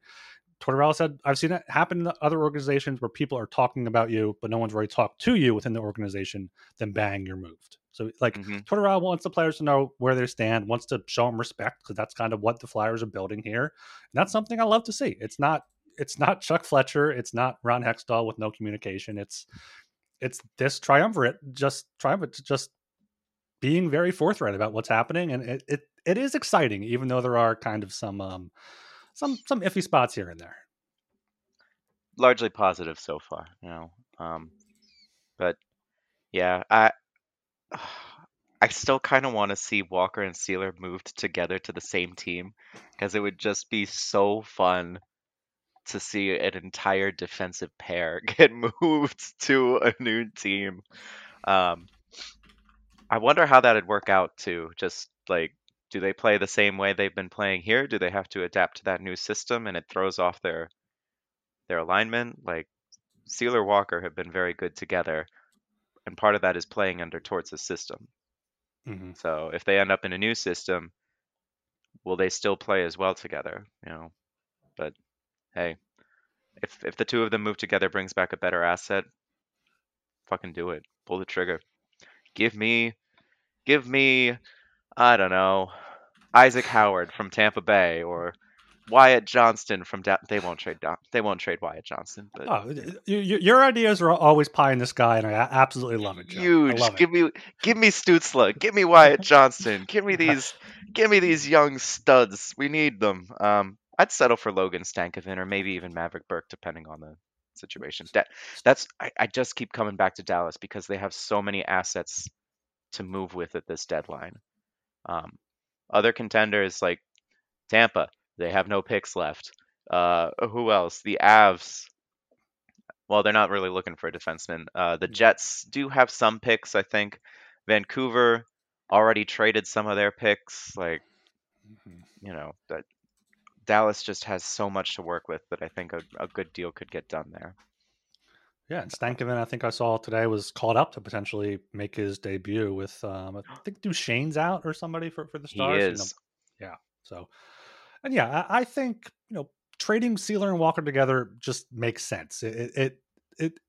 Tortorella said, "I've seen it happen in other organizations where people are talking about you, but no one's really talked to you within the organization. Then bang, you're moved." So like mm-hmm. Tortorella wants the players to know where they stand, wants to show them respect because that's kind of what the Flyers are building here, and that's something I love to see. It's not it's not Chuck Fletcher, it's not Ron Hextall with no communication. It's it's this triumvirate just triumvirate just being very forthright about what's happening, and it, it it is exciting, even though there are kind of some um some some iffy spots here and there. Largely positive so far, you know. Um, but yeah, I I still kind of want to see Walker and Seeler moved together to the same team because it would just be so fun to see an entire defensive pair get moved to a new team. Um, I wonder how that'd work out too. Just like, do they play the same way they've been playing here? Do they have to adapt to that new system and it throws off their their alignment? Like, Seeler Walker have been very good together, and part of that is playing under Torts' system. Mm-hmm. So if they end up in a new system, will they still play as well together? You know, but hey, if if the two of them move together brings back a better asset, fucking do it. Pull the trigger. Give me give me I don't know, Isaac Howard from Tampa Bay or Wyatt Johnston from da- they won't trade they won't trade Wyatt Johnston. But oh, your ideas are always pie in the sky, and I absolutely love it. Joe. Huge. Love give it. me give me Stützle. Give me Wyatt Johnston. give me these give me these young studs. We need them. Um, I'd settle for Logan Stankoven or maybe even Mavrik Bourque, depending on the situation. That that's I, I just keep coming back to Dallas because they have so many assets to move with at this deadline. Um, other contenders like Tampa, they have no picks left. Uh, who else? The Avs. Well, they're not really looking for a defenseman. Uh, the Jets do have some picks, I think. Vancouver already traded some of their picks. Like, mm-hmm. you know, that Dallas just has so much to work with that I think a, a good deal could get done there. Yeah, and Stankoven, I think I saw today was called up to potentially make his debut with um, I think Duchene's out or somebody for, for the Stars. He is. You know, yeah. So and yeah, I, I, think, you know, trading Seeler and Walker together just makes sense. It, it it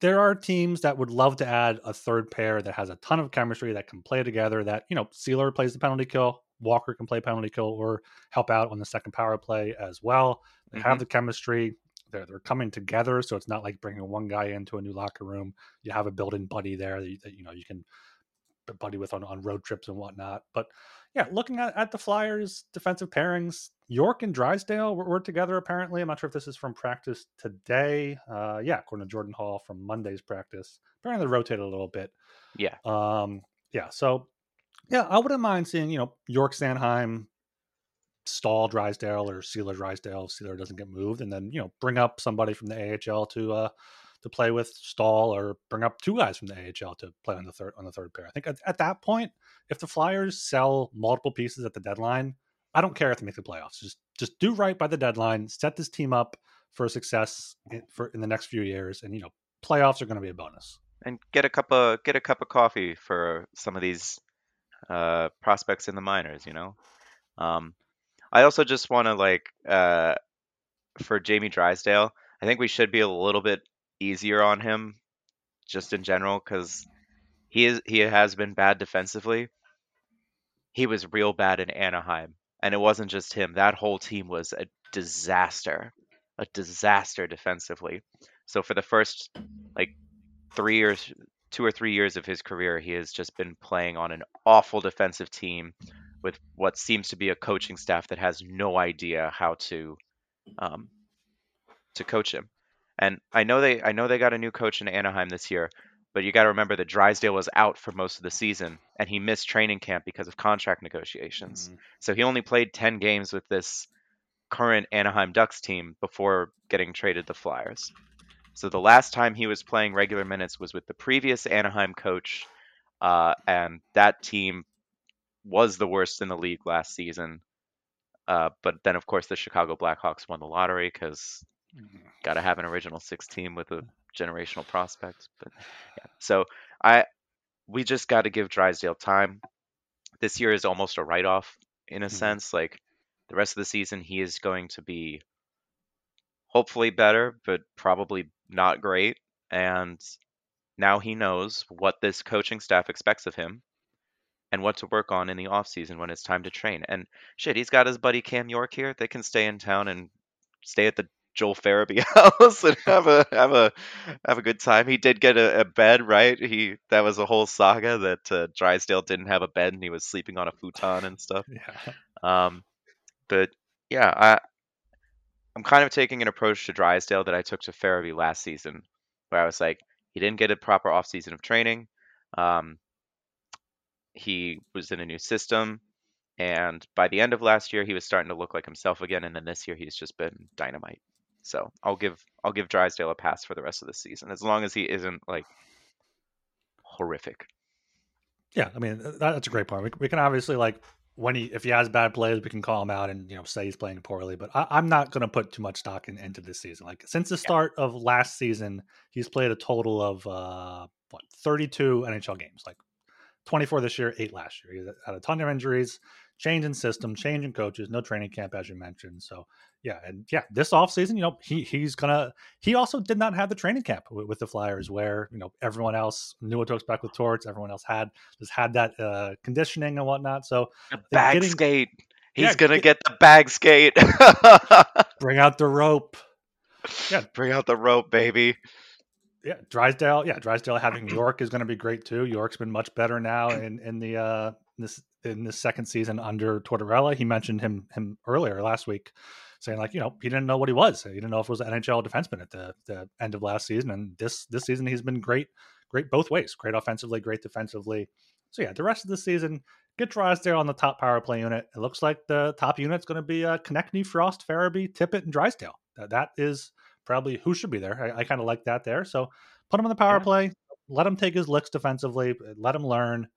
there are teams that would love to add a third pair that has a ton of chemistry that can play together that, you know, Seeler plays the penalty kill, Walker can play penalty kill or help out on the second power play as well. They mm-hmm. have the chemistry. They're they're coming together, so it's not like bringing one guy into a new locker room. You have a building buddy there that you, that, you know you can buddy with on, on road trips and whatnot. But yeah, looking at, at the Flyers defensive pairings, York and Drysdale were, were, together apparently. I'm not sure if this is from practice today. Uh, yeah, according to Jordan Hall from Monday's practice. Apparently they rotated a little bit. Yeah. Um, yeah, so yeah, I wouldn't mind seeing, you know, York Sanheim Staal Drysdale or Seeler Drysdale if Seeler doesn't get moved, and then, you know, bring up somebody from the AHL to uh to play with Staal or bring up two guys from the AHL to play on the third on the third pair. I think at, at that point, if the Flyers sell multiple pieces at the deadline, I don't care if they make the playoffs. Just just do right by the deadline. Set this team up for success in, for in the next few years, and you know playoffs are going to be a bonus. And get a cup of get a cup of coffee for some of these uh, prospects in the minors. You know, um, I also just want to like uh, for Jamie Drysdale. I think we should be a little bit easier on him, just in general, because he is he has been bad defensively. He was real bad in Anaheim, and it wasn't just him. That whole team was a disaster, a disaster defensively. So for the first like three years, two or three years of his career, he has just been playing on an awful defensive team with what seems to be a coaching staff that has no idea how to um, to coach him. And I know they I know they got a new coach in Anaheim this year, but you got to remember that Drysdale was out for most of the season and he missed training camp because of contract negotiations. Mm-hmm. So he only played 10 games with this current Anaheim Ducks team before getting traded to Flyers. So the last time he was playing regular minutes was with the previous Anaheim coach, uh, and that team was the worst in the league last season. Uh, but then, of course, the Chicago Blackhawks won the lottery because mm-hmm. got to have an original six team with a generational prospect. But yeah, so I we just got to give Drysdale time. This year is almost a write off in a mm-hmm. sense. Like the rest of the season, he is going to be hopefully better, but probably not great. And now he knows what this coaching staff expects of him and what to work on in the off season when it's time to train. And shit, he's got his buddy Cam York here. They can stay in town and stay at the Joel Farabee house and have a have a have a good time. He did get a, a bed, right? He that was a whole saga that uh, Drysdale didn't have a bed and he was sleeping on a futon and stuff. Yeah. Um, but yeah, I I'm kind of taking an approach to Drysdale that I took to Farabee last season, where I was like, he didn't get a proper off season of training. Um, he was in a new system. And by the end of last year, he was starting to look like himself again. And then this year, he's just been dynamite. So I'll give I'll give Drysdale a pass for the rest of the season as long as he isn't like horrific. Yeah, I mean that's a great point. We, we can obviously like when he if he has bad plays, we can call him out and you know say he's playing poorly. But I, am not going to put too much stock in, into this season. Like since the start yeah. of last season, he's played a total of uh, what 32 NHL games. Like 24 this year, eight last year. He had a ton of injuries change in system, change in coaches, no training camp as you mentioned. So yeah, and yeah, this offseason, you know, he he's gonna he also did not have the training camp with, with, the Flyers where, you know, everyone else knew what to expect with Torts, everyone else had just had that uh conditioning and whatnot. So a bag getting, skate. He's yeah, gonna get, get the bag skate. bring out the rope. Yeah, bring out the rope, baby. Yeah, Drysdale. Yeah, Drysdale having York is going to be great too. York's been much better now in in the uh this in this second season under Tortorella. He mentioned him him earlier last week, saying like you know he didn't know what he was. He didn't know if it was an NHL defenseman at the the end of last season, and this this season he's been great, great both ways. Great offensively, great defensively. So yeah, the rest of the season, get Drysdale on the top power play unit. It looks like the top unit's going to be uh, Konecny, Frost, Farabee, Tippett, and Drysdale. That, that is probably who should be there. I, I kind of like that there. So put him on the power yeah. play. Let him take his licks defensively. Let him learn.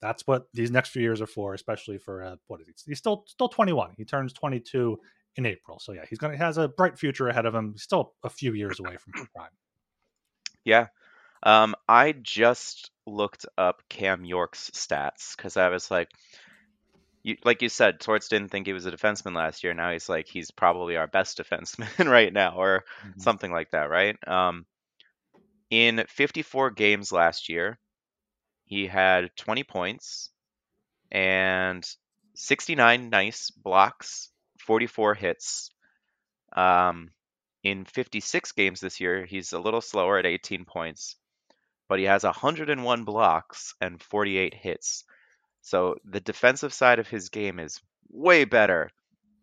That's what these next few years are for, especially for uh, what is he? He's still still 21. He turns 22 in April. So yeah, he's gonna he has a bright future ahead of him. He's still a few years away from prime. Yeah, um, I just looked up Cam York's stats because I was like, you, like you said, Torts didn't think he was a defenseman last year. Now he's like, he's probably our best defenseman right now, or mm-hmm. something like that, right? Um, in 54 games last year, he had 20 points and 69 nice blocks, 44 hits. Um, in 56 games this year, he's a little slower at 18 points, but he has 101 blocks and 48 hits. So the defensive side of his game is way better,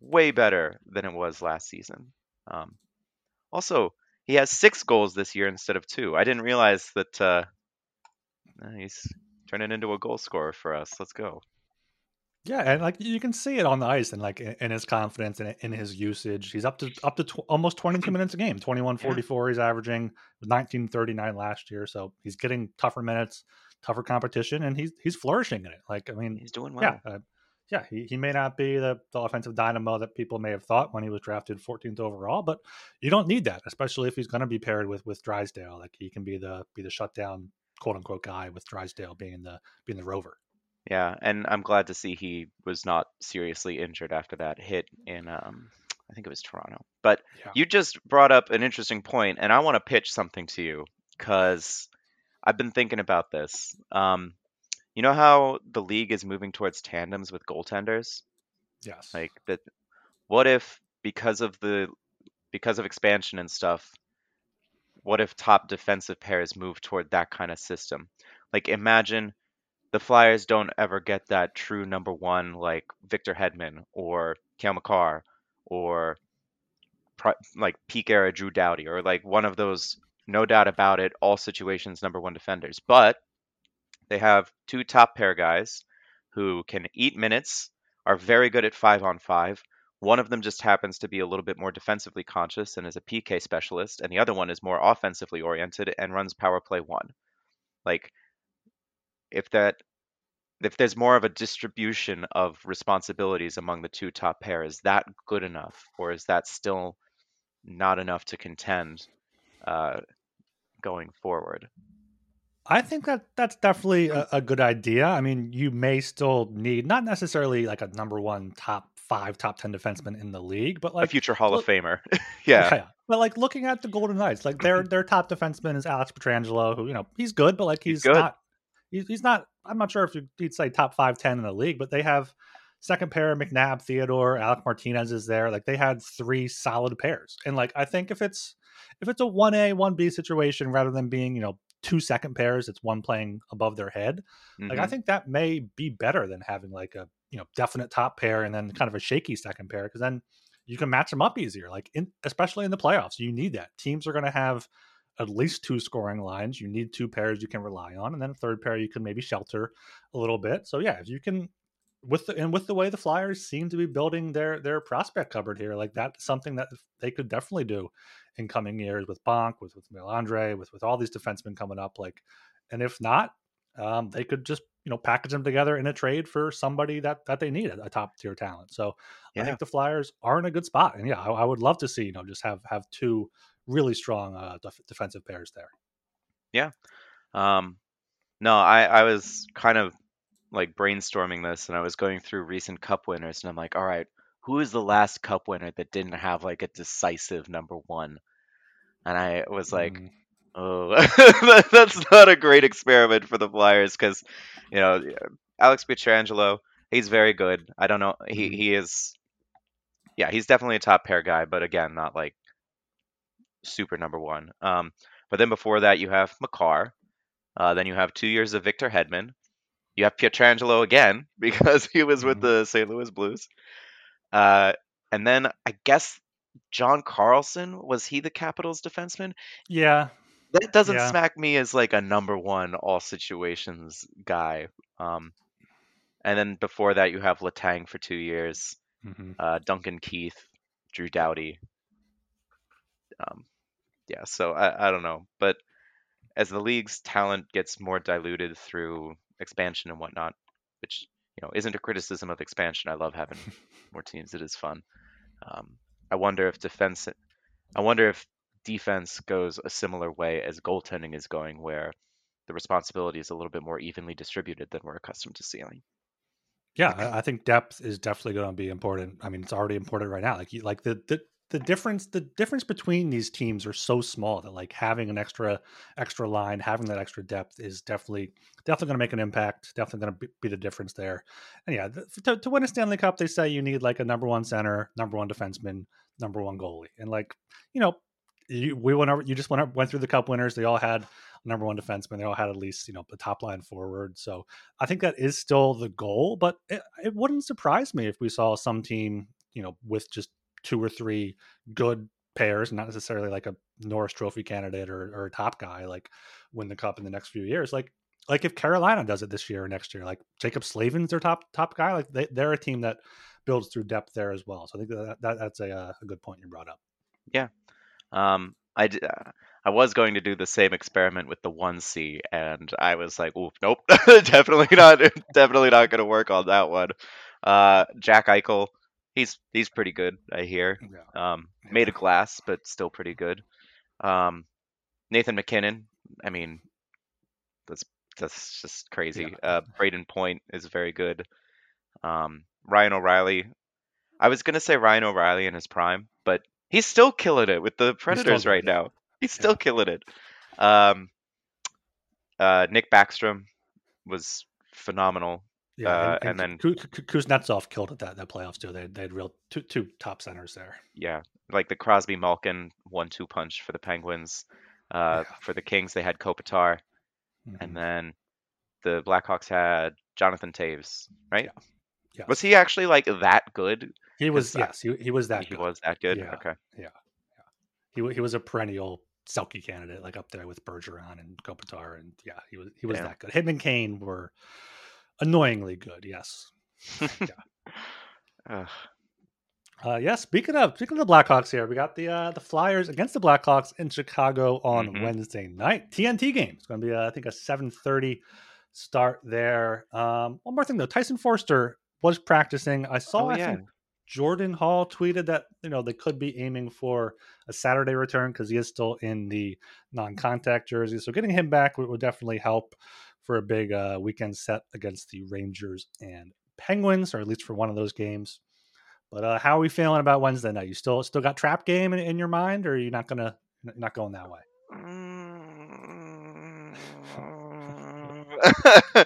way better than it was last season. Um, also, he has six goals this year instead of two. I didn't realize that uh, he's turning into a goal scorer for us. Let's go. Yeah, and like you can see it on the ice and like in, his confidence and in his usage. He's up to up to tw- almost 22 minutes a game. 2144 yeah. he's averaging 1939 last year, so he's getting tougher minutes, tougher competition and he's he's flourishing in it. Like I mean, he's doing well. Yeah. Uh, yeah, he, he may not be the, the offensive dynamo that people may have thought when he was drafted 14th overall, but you don't need that, especially if he's going to be paired with with Drysdale. Like he can be the be the shutdown quote unquote guy with Drysdale being the being the rover. Yeah, and I'm glad to see he was not seriously injured after that hit in um I think it was Toronto. But yeah. you just brought up an interesting point and I want to pitch something to you cuz I've been thinking about this. Um you know how the league is moving towards tandems with goaltenders? Yes. Like that what if because of the because of expansion and stuff, what if top defensive pairs move toward that kind of system? Like imagine the Flyers don't ever get that true number one like Victor Hedman or Cale Makar or like peak era Drew Doughty or like one of those no doubt about it all situations number one defenders. But they have two top pair guys who can eat minutes, are very good at five on five. One of them just happens to be a little bit more defensively conscious and is a PK specialist, and the other one is more offensively oriented and runs power play one. Like if that if there's more of a distribution of responsibilities among the two top pair, is that good enough, or is that still not enough to contend uh, going forward? I think that that's definitely a, a, good idea. I mean, you may still need not necessarily like a number one top five, top ten defenseman in the league, but like a future Hall look, of Famer. yeah. yeah. But like looking at the Golden Knights, like their their top defenseman is Alex Pietrangelo, who you know he's good, but like he's, he's not he's, not. I'm not sure if you'd say top five, ten in the league, but they have second pair McNabb, Theodore, Alec Martinez is there. Like they had three solid pairs, and like I think if it's if it's a one A one B situation rather than being you know two second pairs, it's one playing above their head. Mm-hmm. Like I mm-hmm. think that may be better than having like a you know definite top pair and then kind of a shaky second pair because then you can match them up easier. Like in especially in the playoffs, you need that. Teams are going to have at least two scoring lines. You need two pairs you can rely on, and then a third pair you can maybe shelter a little bit. So yeah, if you can with the and with the way the Flyers seem to be building their their prospect cupboard here, like that's something that they could definitely do in coming years with Bonk, with with Andrae, with with all these defensemen coming up. Like, and if not, um, they could just you know package them together in a trade for somebody that that they need a top tier talent. So yeah. I think the Flyers are in a good spot, and yeah, I, I, would love to see you know just have have two really strong uh, def- defensive pairs there. Yeah. Um, no, I, I was kind of like brainstorming this and I was going through recent cup winners and I'm like, all right, who is the last cup winner that didn't have like a decisive number one? And I was like, mm. oh, that's not a great experiment for the Flyers because, you know, Alex Pietrangelo, he's very good. I don't know. He Mhm. he is. Yeah, he's definitely a top pair guy, but again, not like super number one. Um, but then before that, you have Makar. Uh, then you have two years of Victor Hedman. You have Pietrangelo again because he was with Mhm. the St. Louis Blues. Uh, and then I guess John Carlson was he the Capitals defenseman? Yeah, That doesn't Yeah. smack me as like a number one all situations guy. Um, and then before that, you have Letang for two years, hmm uh, Duncan Keith, Drew Doughty. Um, yeah, so I, I don't know, but as the league's talent gets more diluted through expansion and whatnot, which you know isn't a criticism of expansion. I love having more teams. It is fun. Um, I wonder if defense. I wonder if defense goes a similar way as goaltending is going, where the responsibility is a little bit more evenly distributed than we're accustomed to seeing. yeah. I, think depth is definitely going to be important. I mean, it's already important right now. Like, you, like the, the the difference the difference between these teams are so small that like having an extra extra line, having that extra depth is definitely definitely going to make an impact. Definitely going to be, the difference there. And yeah, to, to win a Stanley Cup, they say you need like a number one center, number one defenseman, number one goalie, and like you know. You, we went over. You just went went through the cup winners. They all had number one defenseman. They all had at least you know the top line forward. So I think that is still the goal, but it, it wouldn't surprise me if we saw some team, you know, with just two or three good pairs, not necessarily like a Norris Trophy candidate or, or a top guy, like win the cup in the next few years. Like, like if Carolina does it this year or next year, like Jaccob Slavin's their top top guy, like they, they're a team that builds through depth there as well. So I think that, that that's a, uh, a good point you brought up. Yeah, um, I uh, I was going to do the same experiment with the one C, and I was like, "Ooh, nope, definitely not, definitely not going to work on that one." Uh, Jack Eichel, he's he's pretty good, I hear. Yeah. Um, made of glass, but still pretty good. Um, Nathan MacKinnon, I mean, that's that's just crazy. Uh, Brayden Point is very good. Um, Ryan O'Reilly, I was gonna say Ryan O'Reilly in his prime, but he's still killing it with the Predators right yeah. now. He's still Yeah. killing it. Um, uh, Nick Backstrom was phenomenal. Yeah, Uh, and, and Ku- Kuznetsov killed it that that playoffs too. They they had real two two top centers there. Yeah, like the Crosby Malkin one-two punch for the Penguins. Uh, Yeah. For the Kings, they had Kopitar, Mhm. and then the Blackhawks had Jonathan Toews, right? Yes. Was he actually like that good? He was. I- yes, he, he was that he good. was that good. Yeah. Okay. He he was a perennial Selke candidate, like up there with Bergeron and Kopitar, and yeah, he was he was Yeah. that good. Him and Kane were annoyingly good. Yes. Ugh. Uh, yeah. Speaking of speaking of the Blackhawks, here we got the uh, the Flyers against the Blackhawks in Chicago on Mhm. Wednesday night. TNT game. It's going to be uh, I think a seven thirty start there. Um, one more thing though, Tyson Foerster was practicing. I saw. Oh, I yeah. think Jordan Hall tweeted that you know they could be aiming for a Saturday return because he is still in the non-contact jersey. So getting him back would, would definitely help for a big uh, weekend set against the Rangers and Penguins, or at least for one of those games. But uh, how are we feeling about Wednesday night? You still still got trap game in, in your mind, or are you not gonna not going that way?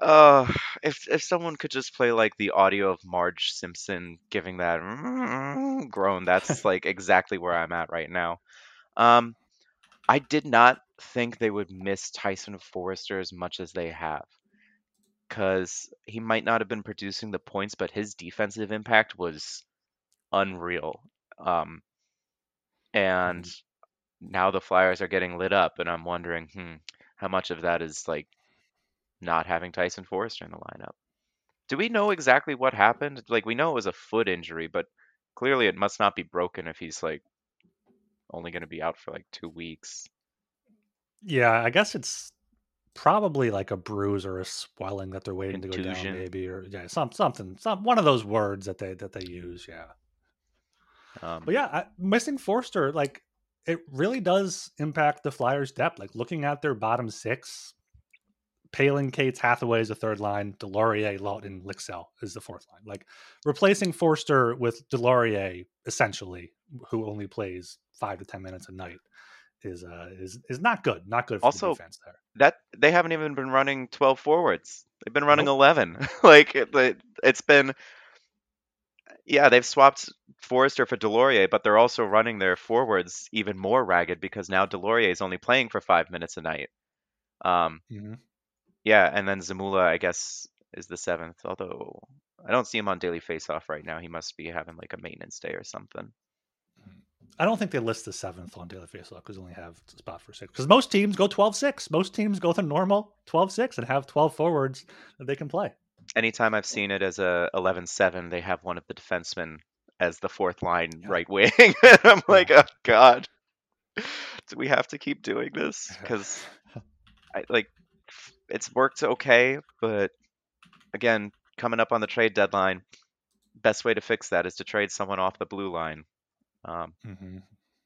uh, if if someone could just play like the audio of Marge Simpson giving that groan, that's like exactly where I'm at right now. Um, I did not think they would miss Tyson Foerster as much as they have, because he might not have been producing the points, but his defensive impact was unreal. Um, and now the Flyers are getting lit up, and I'm wondering, hmm, how much of that is like not having Tyson Foerster in the lineup? Do we know exactly what happened? Like, we know it was a foot injury, but clearly it must not be broken if he's like only going to be out for like two weeks. Yeah, I guess it's probably like a bruise or a swelling that they're waiting to go down, Contusion. maybe, or yeah, some something, some one of those words that they that they use. Yeah, Um, but yeah, I, missing Foerster, like it really does impact the Flyers' depth. Like looking at their bottom six, Poehling, Cates, Hathaway is the third line. Deslauriers, Laughton, Lycksell is the fourth line. Like replacing Foerster with Deslauriers, essentially, who only plays five to ten minutes a night, is uh is is not good. Not good for Also, the defense there. that they haven't even been running 12 forwards. They've been running 11. like it, it's been yeah, they've swapped Foerster for Deslauriers, but they're also running their forwards even more ragged because now Deslauriers is only playing for 5 minutes a night. Um hmm yeah, and then Zamula I guess is the 7th, although I don't see him on daily faceoff right now. He must be having like a maintenance day or something. I don't think they list the seventh on daily faceoff because they only have a spot for six. Because most teams go 12-6. Most teams go the normal 12-6 and have 12 forwards that they can play. Anytime I've seen it as a 11-7, they have one of the defensemen as the fourth line Yeah. right wing. and I'm like, oh god, do we have to keep doing this? Because I like it's worked okay, but again, coming up on the trade deadline, best way to fix that is to trade someone off the blue line. Um, Mm-hmm.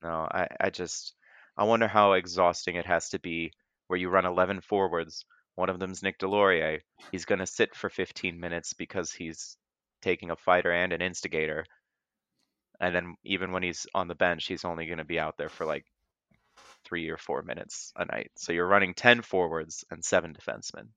no, I, I just I wonder how exhausting it has to be where you run 11 forwards. One of them's Nick Deslauriers. He's going to sit for 15 minutes because he's taking a fighter and an instigator. And then even when he's on the bench, he's only going to be out there for like three or four minutes a night. So you're running 10 forwards and seven defensemen.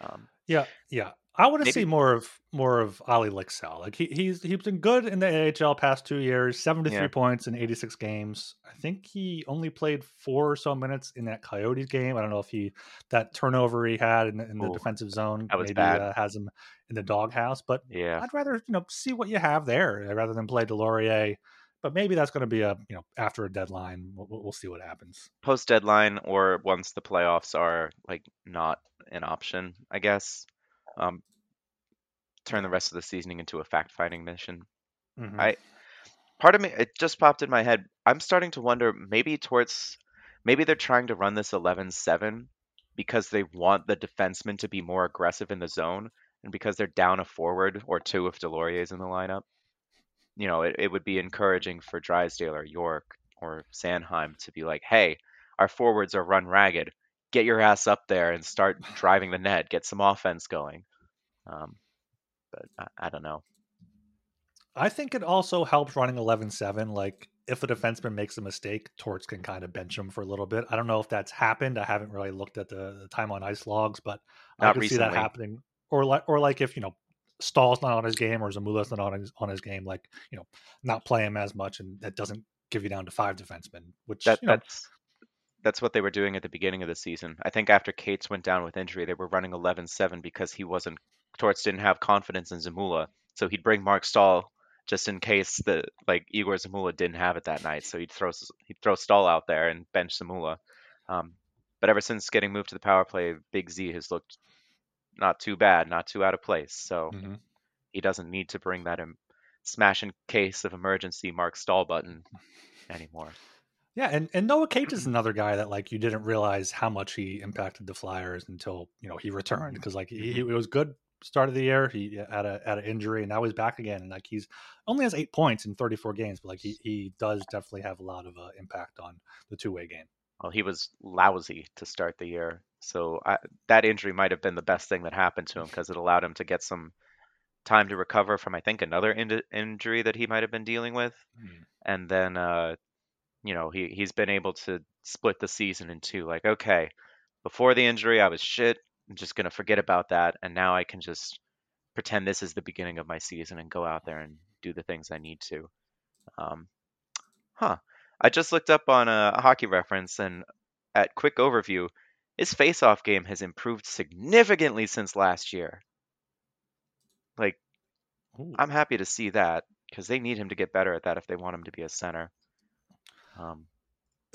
Um, Yeah, yeah. I want to Maybe- see more of more of Olle Lycksell. Like he, he's he's been good in the AHL past two years, seventy three Yeah. points in eighty six games. I think he only played four or so minutes in that Coyotes game. I don't know if he that turnover he had in, the- in the Ooh, defensive zone maybe. Uh, has him in the doghouse. But yeah. I'd rather you know see what you have there uh, rather than play Deslauriers. But maybe that's going to be a you know after a deadline. We'll we'll see what happens. Post deadline or once the playoffs are like not an option, I guess. Um, turn the rest of the seasoning into a fact finding mission. Mhm. I part of me it just popped in my head. I'm starting to wonder maybe towards maybe they're trying to run this 11-7 because they want the defensemen to be more aggressive in the zone and because they're down a forward or two if Deslauriers is in the lineup. You know, it, it would be encouraging for Drysdale or York or Sanheim to be like, "Hey, our forwards are run ragged. Get your ass up there and start driving the net. Get some offense going." Um, but I, I don't know. I think it also helps running 11-7. Like if a defenseman makes a mistake, Torts can kind of bench him for a little bit. I don't know if that's happened. I haven't really looked at the, the time on ice logs, but I Not can see that happening. Or like, or like if you know Staal's not on his game or Zamula's not on his on his game, like you know, not play him as much, and that doesn't give you down to five defensemen. Which That you know, that's that's what they were doing at the beginning of the season. I think after Cates went down with injury, they were running 11-7 because he wasn't Torts didn't have confidence in Zamula, so he'd bring Mark Staal just in case the like Egor Zamula didn't have it that night. So he'd throw he'd throw Staal out there and bench Zamula. Um, but ever since getting moved to the power play, Big Z has looked not too bad, not too out of place. So mhm. he doesn't need to bring that em- smash in case of emergency Mark Staal button anymore. Yeah, and, and Noah Cates is another guy that like you didn't realize how much he impacted the Flyers until you know he returned because like he, he was good start of the year he had a had an injury and now he's back again and like he's only has eight points in 34 games but like he, he does definitely have a lot of uh, impact on the two way game. Well, he was lousy to start the year, so I, that injury might have been the best thing that happened to him because it allowed him to get some time to recover from I think another in- injury that he might have been dealing with, and then uh, you know he he's been able to split the season in two. Like, okay, before the injury I was shit. I'm just gonna forget about that, and now I can just pretend this is the beginning of my season and go out there and do the things I need to. Um, huh. I just looked up on a hockey reference and at quick overview, his face-off game has improved significantly since last year. Like, Ooh. I'm happy to see that because they need him to get better at that if they want him to be a center. Um,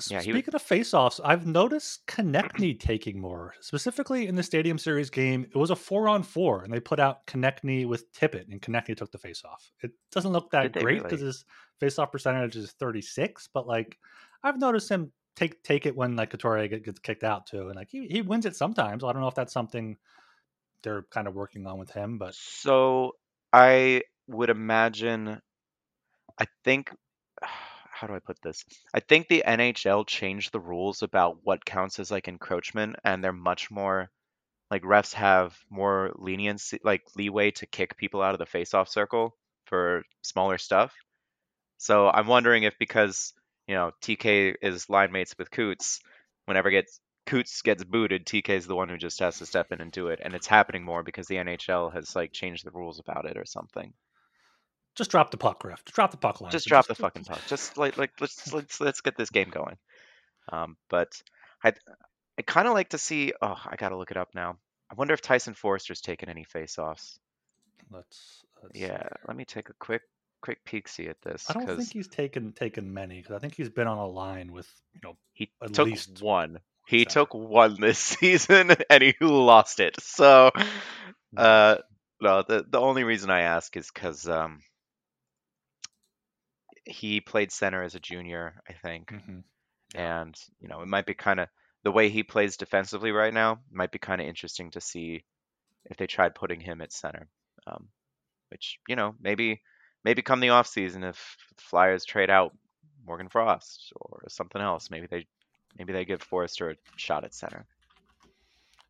yeah, Speaking of face-offs, I've noticed Konecny taking more. Specifically in the Stadium Series game, it was a four-on-four, and they put out Konecny with Tippett, and Konecny took the face-off. It doesn't look that great because really? his face-off percentage is 36, but like I've noticed him take take it when like Couturier gets kicked out too, and like he, he wins it sometimes. I don't know if that's something they're kind of working on with him, but so I would imagine, I think, how do I put this? I think the NHL changed the rules about what counts as like encroachment, and they're much more like refs have more leniency, like leeway to kick people out of the face-off circle for smaller stuff. So I'm wondering if because you know, TK is line mates with Coots. Whenever gets Coots gets booted, TK is the one who just has to step in and do it, and it's happening more because the NHL has like changed the rules about it or something. Just drop the puck, ref. Just drop the puck line. Just drop the fucking puck. Just like like let's let's let's get this game going. Um, but I I kind of like to see. Oh, I gotta look it up now. I wonder if Tyson Foerster's taken any face-offs. Let's, let's Yeah, see. let me take a quick quick peek see at this I don't because think he's taken taken many because I think he's been on a line with you know he at took least one. He took one this season and he lost it. So, uh, no, the the only reason I ask is because um he played center as a junior, I think, Mhm. and you know it might be kind of the way he plays defensively right now might be kind of interesting to see if they tried putting him at center. Um, which you know maybe maybe come the off season if the Flyers trade out Morgan Frost or something else, maybe they maybe they give Foerster a shot at center.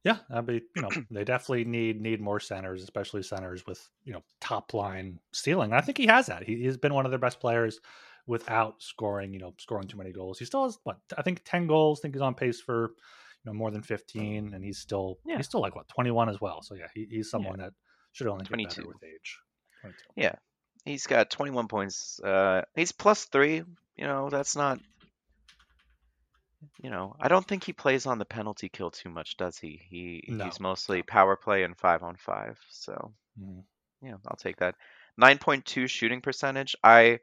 Yeah, I mean, you know, they definitely need need more centers, especially centers with you know top line stealing. I think he has that. He, he's been one of their best players without scoring, you know, scoring too many goals. He still has what I think ten goals. I think he's on pace for you know more than fifteen, and he's still Yeah. he's still like what twenty one as well. So yeah, he, he's someone that should only 22. better with age. 22. Yeah, he's got 21 points. Uh, he's plus three. You know that's not. You know, I don't think he plays on the penalty kill too much, does he? He No, he's mostly power play and five on five. So Mhm. yeah, I'll take that. 9.2 shooting percentage. I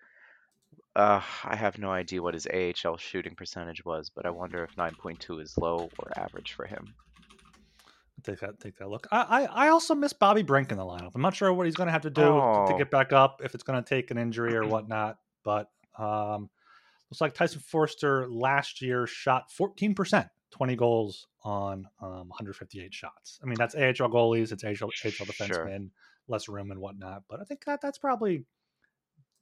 uh I have no idea what his AHL shooting percentage was, but I wonder if 9.2 is low or average for him. Take that, take that look. I, I, I also miss Bobby Brink in the lineup. I'm not sure what he's going to have to do to, to Oh. get back up, if it's going to take an injury or whatnot. But um, looks like Tyson Foerster last year shot 14%, 20 goals on um, 158 shots. I mean, that's AHL goalies, it's AHL, AHL Sure. defensemen, less room and whatnot. But I think that that's probably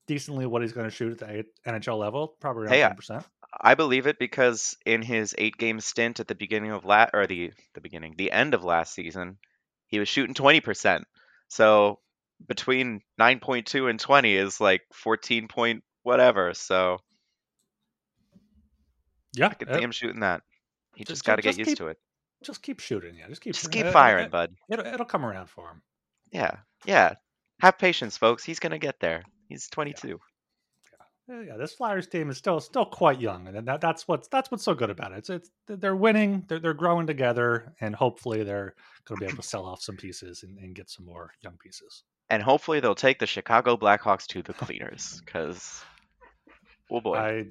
decently what he's going to shoot at the NHL level, probably around Hey, 10%. I believe it because in his eight game stint at the beginning of last, or the the beginning, the end of last season, he was shooting 20%. So between 9.2 and 20 is like 14 point whatever. So Yeah, I uh, see him shooting that. He Ju- just got to get used keep- to it. just keep shooting. Yeah, just keep Just keep firing, bud. It'll, it'll come around for him. Yeah. Yeah. Have patience, folks. He's going to get there. He's 22. Yeah, yeah, this Flyers team is still still quite young, and that, that's what's that's what's so good about it. It's, it's they're winning, they're they're growing together, and hopefully they're going to be able to sell off some pieces and, and get some more young pieces. And hopefully they'll take the Chicago Blackhawks to the cleaners because, oh boy. I,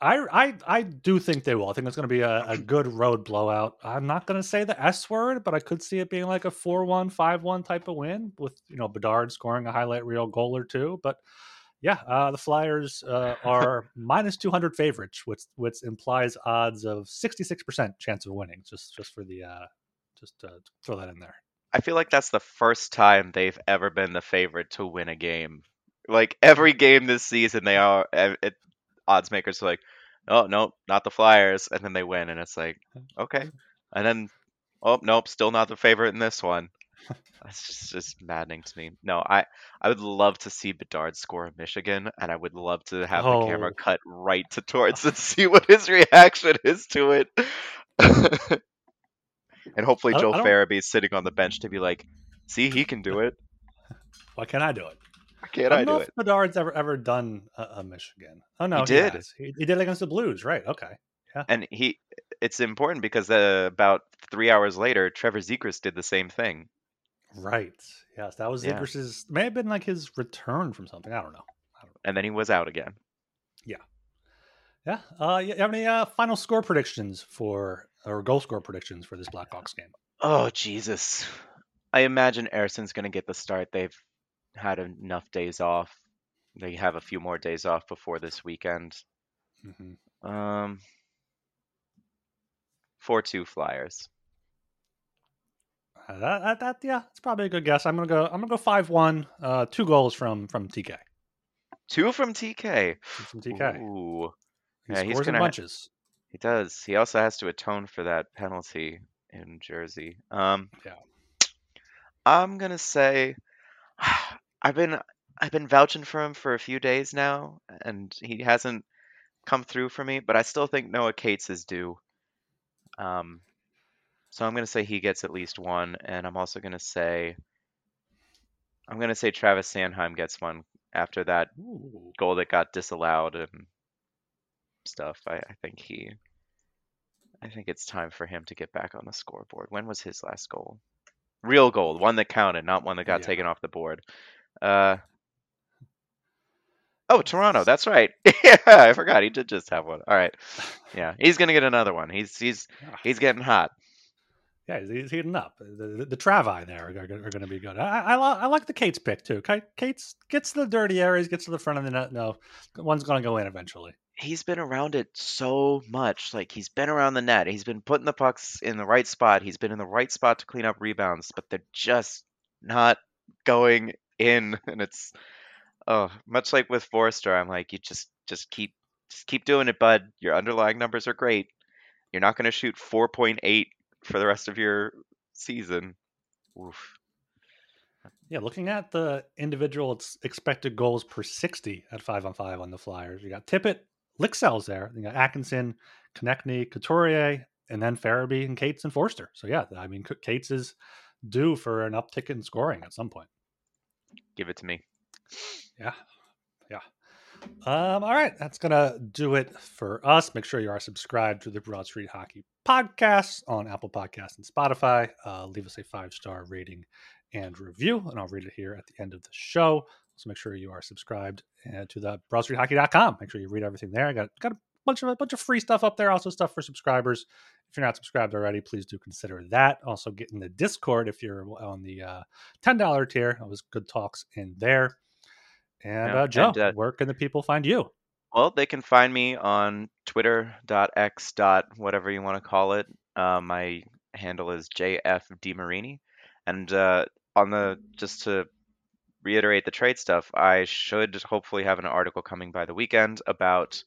I I I do think they will. I think it's going to be a, a good road blowout. I'm not going to say the S word, but I could see it being like a 4-1, 5-1 type of win with you know Bedard scoring a highlight reel goal or two. But yeah, uh, the Flyers uh, are minus 200 favorites, which which implies odds of 66% chance of winning. Just just for the uh, just to throw that in there. I feel like that's the first time they've ever been the favorite to win a game. Like every game this season, they are odds makers are like, oh no, not the Flyers, and then they win, and it's like, okay, and then oh nope, still not the favorite in this one. That's just, just maddening to me. No, I I would love to see Bedard score a Michigan, and I would love to have the camera Oh. cut right to Torts and see what his reaction is to it. and hopefully I don't- Joe I don't- sitting on the bench to be like, see, he can do it. Why can't I do it? Can't I I don't do know it? if Bedard's ever ever done a, a Michigan. Oh no, he, did. has. He, he did it against the Blues, right? Okay. Yeah. And he, it's important because uh, about three hours later, Trevor Zegras did the same thing. Right. Yes, that was Yeah. May have been like his return from something. I don't know. And then he was out again. Yeah. Yeah. Uh, you have any uh, final score predictions for or goal score predictions for this Blackhawks game? Oh Jesus! I imagine Ersson's going to get the start. They've had enough days off. They have a few more days off before this weekend. Mm-hmm. Um, four two Flyers. Uh, that, that, that, yeah, it's probably a good guess. I'm gonna go. I'm gonna go five one. Uh, two goals from from TK. Two from TK. From TK. Ooh, He Yeah, he's gonna bunches. he does. He also has to atone for that penalty in Jersey. Um, Yeah. I'm gonna say I've been I've been vouching for him for a few days now, and he hasn't come through for me, but I still think Noah Cates is due. Um, so I'm going to say he gets at least one, and I'm also going to say I'm to say Travis Sanheim gets one after that Ooh. goal that got disallowed and stuff. I, I think he, I think it's time for him to get back on the scoreboard. When was his last goal? Real goal, one that counted, not one that got Yeah. taken off the board. Uh, oh, Toronto. That's right. yeah, I forgot he did just have one. All right. Yeah, he's gonna get another one. He's he's he's getting hot. Yeah, he's, he's heating up. The, the, the Travi there are, are, going to be good. I, I, I like the Cates pick too. Cates gets to the dirty areas, gets to the front of the net. No, one's going to go in eventually. He's been around it so much. Like he's been around the net. He's been putting the pucks in the right spot. He's been in the right spot to clean up rebounds, but they're just not going in. And it's oh, much like with Foerster. I'm like, you just just keep just keep doing it, bud. Your underlying numbers are great. You're not going to shoot 4.8 for the rest of your season. Oof. Yeah, looking at the individual ex- expected goals per 60 at 5 on 5 on the Flyers, you got Tippett, Lycksell's there. You got Atkinson, Konecny, Couturier, and then Farabee and Cates and Foerster. So, yeah, I mean, Cates is due for an uptick in scoring at some point. Give it to me. Yeah. Yeah. Um, all right, that's gonna do it for us. Make sure you are subscribed to the Broad Street Hockey Podcast on Apple Podcasts and Spotify. Uh, leave us a five star rating and review, and I'll read it here at the end of the show. So make sure you are subscribed uh, to the BroadStreetHockey.com. Make sure you read everything there. I got got a bunch of a bunch of free stuff up there. Also stuff for subscribers. If you're not subscribed already, please do consider that. Also get in the Discord if you're on the uh, ten dollar tier. It was good talks in there. And Yeah, uh, Joe, and, uh, where can the people find you? Well, they can find me on twitter.x. whatever you want to call it. Uh, my handle is JF jfdmarini. And uh, on the just to reiterate the trade stuff, I should hopefully have an article coming by the weekend about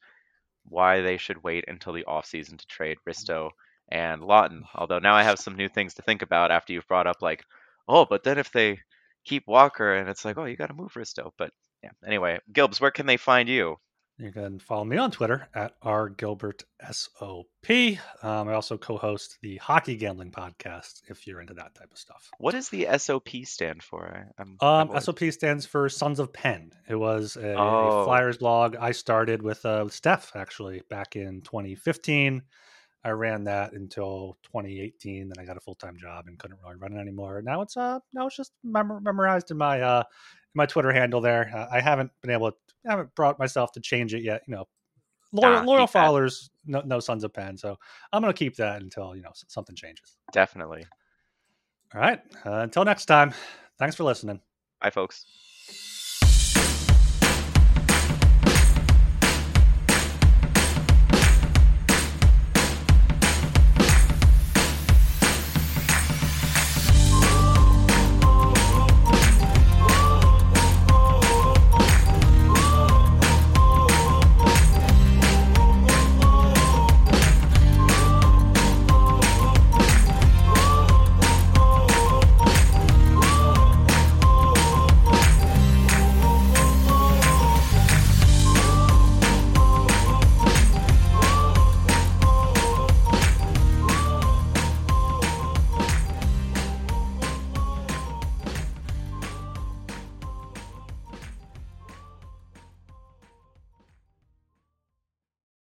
why they should wait until the offseason to trade Risto and Laughton. Although now I have some new things to think about after you've brought up like, oh, but then if they keep Walker and it's like, oh, you got to move Risto. But yeah, anyway, Gilbs, where can they find you? You can follow me on Twitter at rgilbertsop. Um, I also co-host the Hockey Gambling Podcast. If you're into that type of stuff, What does the SOP stand for? I'm, um, SOP stands for Sons of Penn. It was a, a Oh. Flyers blog I started with, uh, with Steph actually back in 2015. I ran that until 2018. Then I got a full time job and couldn't really run it anymore. Now it's uh now it's just memor- memorized in my uh my Twitter handle there. Uh, I haven't been able to I haven't brought myself to change it yet. You know, loyal, loyal followers, no, no sons of Penn. So I'm gonna keep that until you know something changes. Definitely. All right. Uh, until next time. Thanks for listening. Bye, folks.